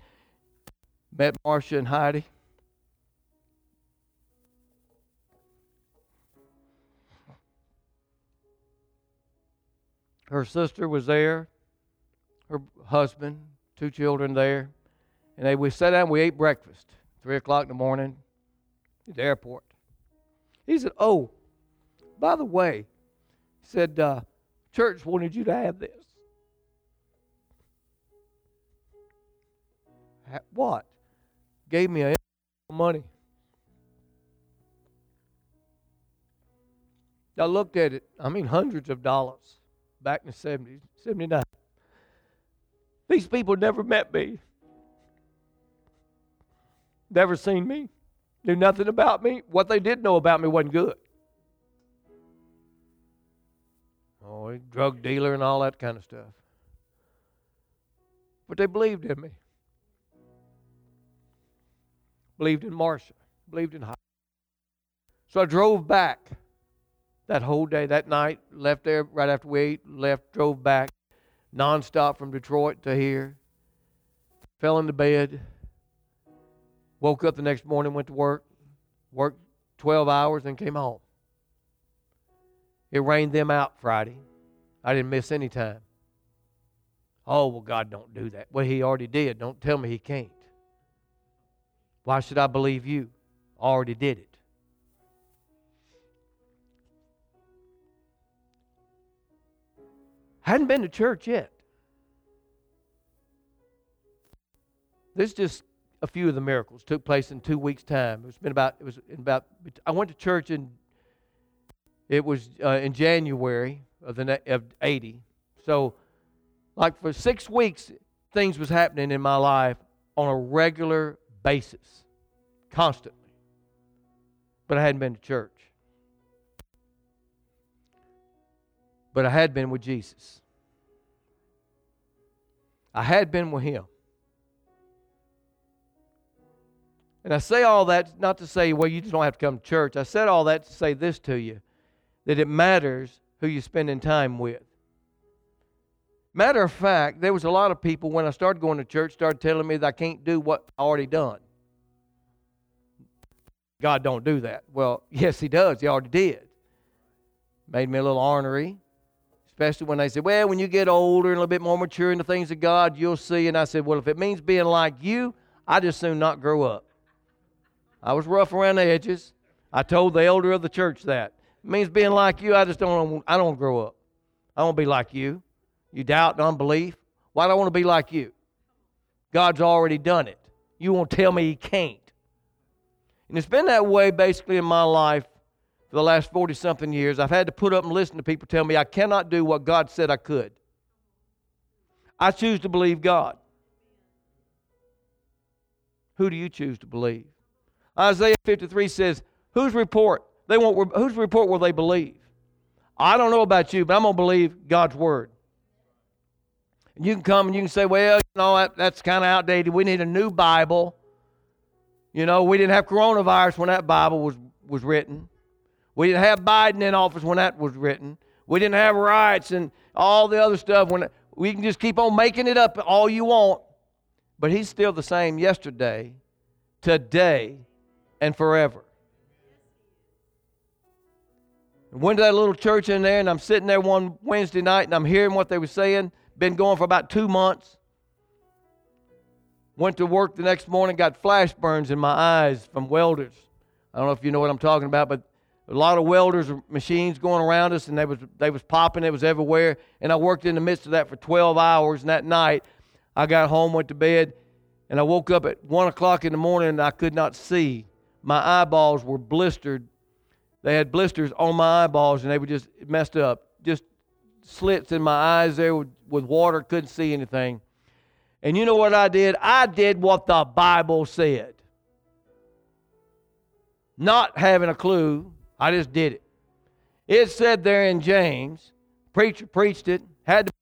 met Marcia and Heidi. Her sister was there, her husband, two children there, and they, we sat down, we ate breakfast, 3 o'clock in the morning the airport. He said, Oh, by the way, he said, uh, church wanted you to have this. What? Gave me a money. I looked at it, I mean, hundreds of dollars back in the 70s, 79. These people never met me, never seen me, knew nothing about me. What they did know about me wasn't good. Oh, drug dealer and all that kind of stuff. But they believed in me. Believed in Marcia. Believed in Heidi. So I drove back that whole day, that night, left there right after we ate, left, drove back nonstop from Detroit to here. Fell into bed. Woke up the next morning, went to work, worked 12 hours, and came home. It rained them out Friday. I didn't miss any time. Oh, well, God don't do that. Well, He already did. Don't tell me He can't. Why should I believe you? Already did it. Hadn't been to church yet. This just a few of the miracles took place in two weeks' time. It's been about it was in about. I went to church in. It was uh, in January of the of eighty. So, like for six weeks, things was happening in my life on a regular basis, constantly. But I hadn't been to church. But I had been with Jesus. I had been with Him. And I say all that not to say, well, you just don't have to come to church. I said all that to say this to you that it matters who you're spending time with. Matter of fact, there was a lot of people when I started going to church started telling me that I can't do what I already done. God don't do that. Well, yes, He does. He already did. Made me a little ornery, especially when they said, "Well, when you get older and a little bit more mature in the things of God, you'll see." And I said, "Well, if it means being like you, I just soon not grow up." I was rough around the edges. I told the elder of the church that. It means being like you. I just don't. I don't grow up. I don't be like you. You doubt and unbelief. Why do I want to be like you? God's already done it. You won't tell me He can't. And it's been that way basically in my life for the last 40 something years. I've had to put up and listen to people tell me I cannot do what God said I could. I choose to believe God. Who do you choose to believe? Isaiah 53 says, Whose report? They won't, whose report will they believe? I don't know about you, but I'm going to believe God's word. And you can come and you can say, well, you know, that, that's kind of outdated. We need a new Bible. You know, we didn't have coronavirus when that Bible was, was written. We didn't have Biden in office when that was written. We didn't have riots and all the other stuff. When we can just keep on making it up all you want, but He's still the same yesterday, today, and forever. went to that little church in there, and I'm sitting there one Wednesday night, and I'm hearing what they were saying. Been going for about two months. Went to work the next morning, got flash burns in my eyes from welders. I don't know if you know what I'm talking about, but a lot of welders machines going around us, and they was they was popping. It was everywhere, and I worked in the midst of that for 12 hours. And that night, I got home, went to bed, and I woke up at one o'clock in the morning, and I could not see my eyeballs were blistered. They had blisters on my eyeballs and they were just messed up. Just slits in my eyes there with, with water, couldn't see anything. And you know what I did? I did what the Bible said. Not having a clue, I just did it. It said there in James, preacher preached it, had to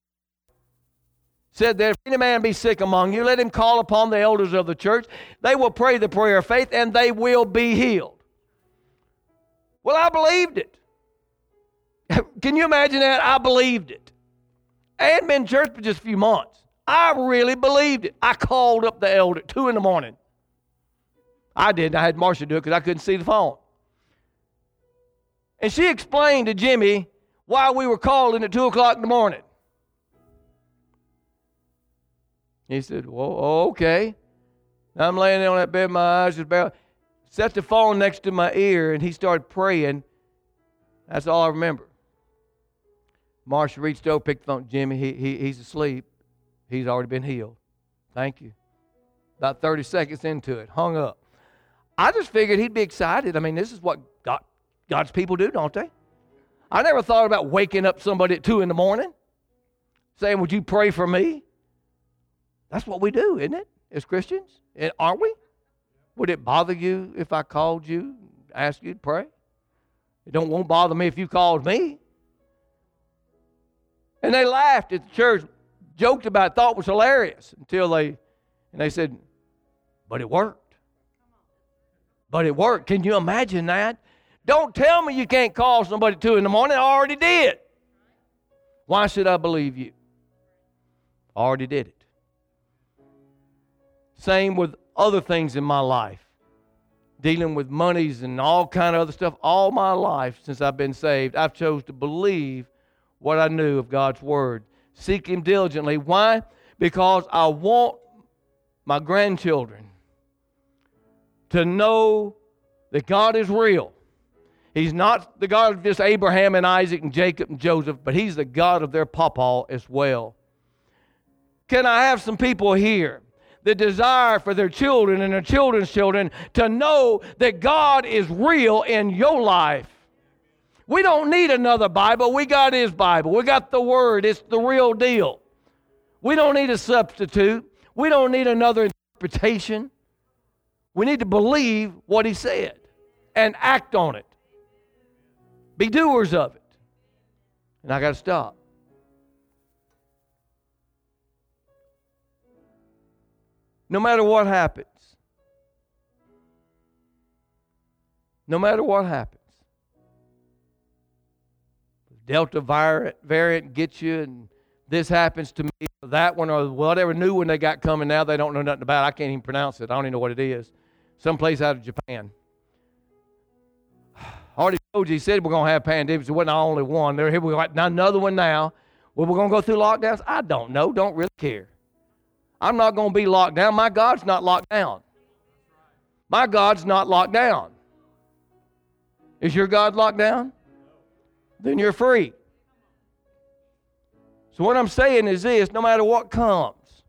said that if any man be sick among you, let him call upon the elders of the church. They will pray the prayer of faith and they will be healed. Well, I believed it. Can you imagine that? I believed it. I hadn't been in church for just a few months. I really believed it. I called up the elder at 2 in the morning. I didn't. I had Marcia do it because I couldn't see the phone. And she explained to Jimmy why we were calling at 2 o'clock in the morning. He said, Well, oh, okay. I'm laying there on that bed, my eyes just about set the phone next to my ear, and he started praying. That's all I remember. Marcia reached over, picked the phone. Jimmy, he, he, he's asleep. He's already been healed. Thank you. About 30 seconds into it, hung up. I just figured he'd be excited. I mean, this is what God, God's people do, don't they? I never thought about waking up somebody at 2 in the morning saying, Would you pray for me? That's what we do, isn't it, as Christians? Eh, and Aren't we? Would it bother you if I called you, asked you to pray? It don't won't bother me if you called me. And they laughed at the church, joked about it, thought was hilarious until they and they said, but it worked. But it worked. Can you imagine that? Don't tell me you can't call somebody two in the morning. I already did. Why should I believe you? I already did it. Same with other things in my life. Dealing with monies and all kind of other stuff. All my life since I've been saved, I've chose to believe what I knew of God's word. Seek him diligently. Why? Because I want my grandchildren to know that God is real. He's not the God of just Abraham and Isaac and Jacob and Joseph, but He's the God of their papa as well. Can I have some people here the desire for their children and their children's children to know that God is real in your life. We don't need another Bible. We got His Bible. We got the Word. It's the real deal. We don't need a substitute. We don't need another interpretation. We need to believe what He said and act on it. Be doers of it. And I got to stop. No matter what happens. No matter what happens. Delta variant gets you and this happens to me, that one or whatever new one they got coming now they don't know nothing about. I can't even pronounce it. I don't even know what it is. Someplace out of Japan. Already told you, he said we're going to have pandemics. It wasn't the only one. There, here we got another one now. Well, we're going to go through lockdowns? I don't know. Don't really care. I'm not going to be locked down. My God's not locked down. My God's not locked down. Is your God locked down? Then you're free. So, what I'm saying is this no matter what comes,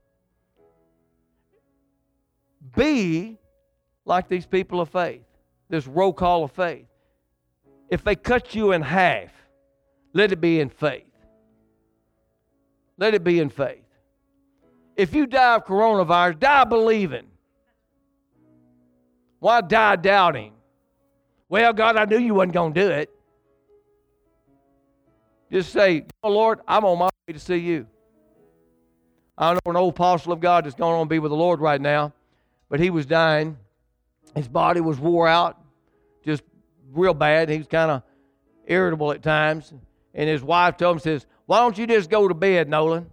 be like these people of faith, this roll call of faith. If they cut you in half, let it be in faith. Let it be in faith. If you die of coronavirus, die believing. Why die doubting? Well, God, I knew you wasn't going to do it. Just say, oh, Lord, I'm on my way to see you. I know an old apostle of God that's going on to be with the Lord right now, but he was dying. His body was wore out, just real bad. He was kind of irritable at times. And his wife told him, says, Why don't you just go to bed, Nolan?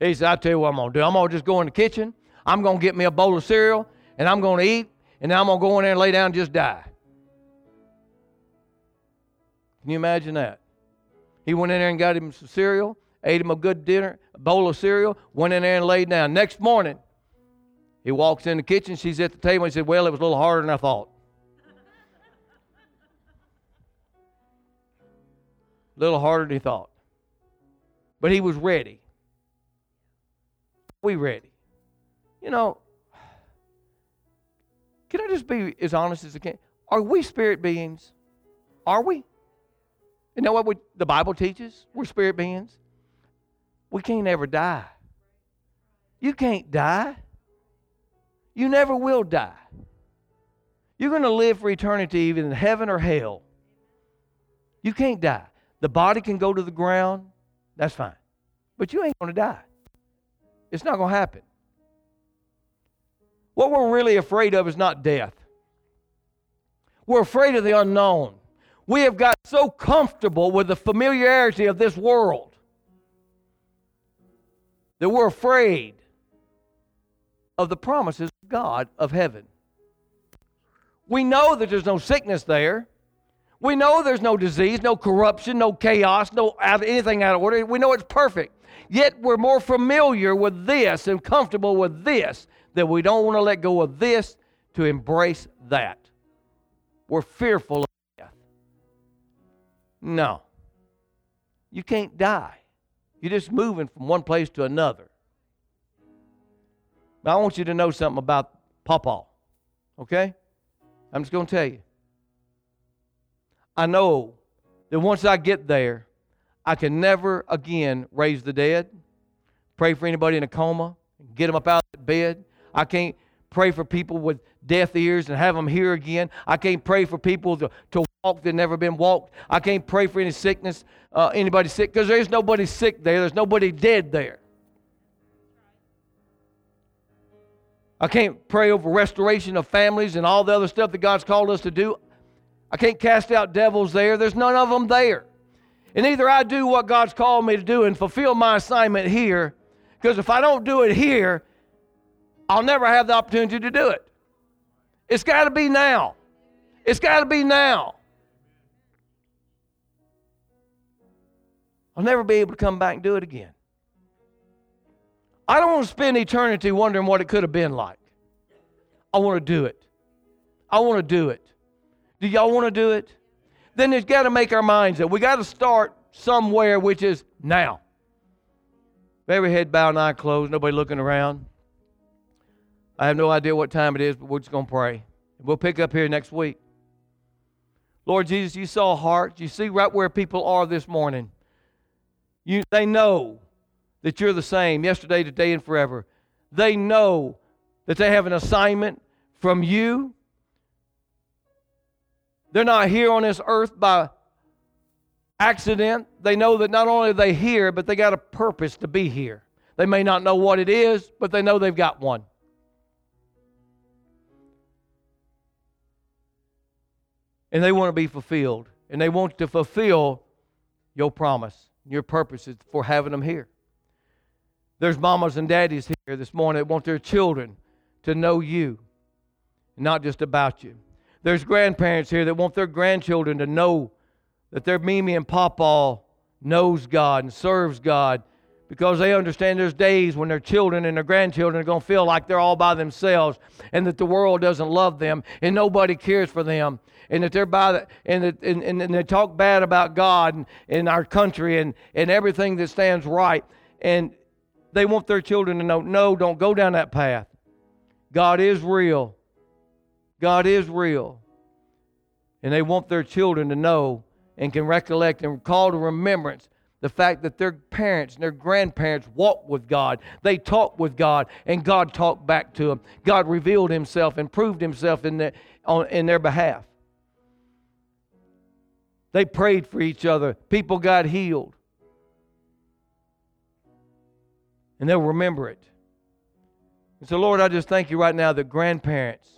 He said, i tell you what I'm to do. I'm to just go in the kitchen. I'm to get me a bowl of cereal, and I'm to eat, and then I'm to go in there and lay down and just die. Can you imagine that? He went in there and got him some cereal, ate him a good dinner, a bowl of cereal, went in there and laid down. Next morning, he walks in the kitchen. She's at the table. He said, Well, it was a little harder than I thought. a little harder than he thought. But he was ready we ready? You know, can I just be as honest as I can? Are we spirit beings? Are we? You know what we, the Bible teaches? We're spirit beings. We can't ever die. You can't die. You never will die. You're going to live for eternity, even in heaven or hell. You can't die. The body can go to the ground, that's fine. But you ain't going to die. It's not going to happen. What we're really afraid of is not death. We're afraid of the unknown. We have got so comfortable with the familiarity of this world that we're afraid of the promises of God of heaven. We know that there's no sickness there. We know there's no disease, no corruption, no chaos, no anything out of order. We know it's perfect. Yet we're more familiar with this and comfortable with this that we don't want to let go of this to embrace that. We're fearful of death. No. You can't die. You're just moving from one place to another. But I want you to know something about Papa. Okay? I'm just going to tell you. I know that once I get there, I can never again raise the dead, pray for anybody in a coma, get them up out of bed. I can't pray for people with deaf ears and have them hear again. I can't pray for people to, to walk that never been walked. I can't pray for any sickness, uh, anybody sick, because there's nobody sick there. There's nobody dead there. I can't pray over restoration of families and all the other stuff that God's called us to do. I can't cast out devils there. There's none of them there. And either I do what God's called me to do and fulfill my assignment here, because if I don't do it here, I'll never have the opportunity to do it. It's got to be now. It's got to be now. I'll never be able to come back and do it again. I don't want to spend eternity wondering what it could have been like. I want to do it. I want to do it. Do y'all want to do it? Then it's got to make our minds up. We got to start somewhere, which is now. Every head bowed and eye closed, nobody looking around. I have no idea what time it is, but we're just going to pray. We'll pick up here next week. Lord Jesus, you saw hearts. You see right where people are this morning. You, they know that you're the same yesterday, today, and forever. They know that they have an assignment from you. They're not here on this earth by accident. They know that not only are they here, but they got a purpose to be here. They may not know what it is, but they know they've got one. And they want to be fulfilled. And they want to fulfill your promise, your purposes for having them here. There's mamas and daddies here this morning that want their children to know you, not just about you. There's grandparents here that want their grandchildren to know that their Mimi and Papa knows God and serves God because they understand there's days when their children and their grandchildren are going to feel like they're all by themselves and that the world doesn't love them and nobody cares for them and that they're by the, and, that, and, and, and they talk bad about God and, and our country and, and everything that stands right and they want their children to know no don't go down that path. God is real God is real and they want their children to know and can recollect and call to remembrance the fact that their parents and their grandparents walked with God. They talked with God, and God talked back to them. God revealed Himself and proved Himself in, the, on, in their behalf. They prayed for each other. People got healed. And they'll remember it. And so, Lord, I just thank you right now that grandparents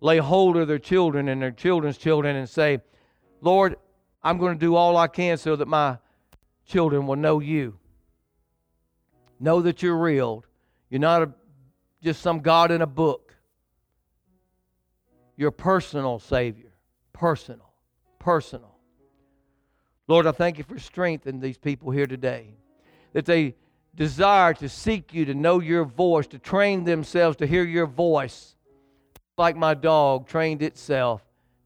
lay hold of their children and their children's children and say, Lord, I'm going to do all I can so that my children will know you. Know that you're real. You're not a, just some God in a book. You're a personal Savior. Personal. Personal. Lord, I thank you for strengthening these people here today. That they desire to seek you, to know your voice, to train themselves to hear your voice, like my dog trained itself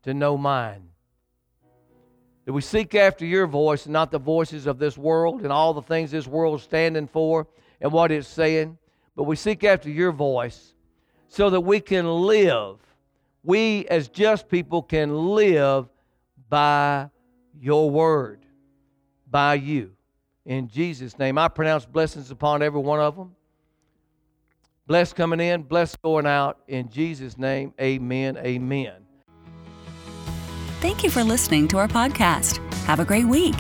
to know mine. That we seek after your voice and not the voices of this world and all the things this world is standing for and what it's saying, but we seek after your voice so that we can live we as just people can live by your word, by you. In Jesus' name, I pronounce blessings upon every one of them. Blessed coming in, blessed going out. In Jesus' name, amen, amen. Thank you for listening to our podcast. Have a great week.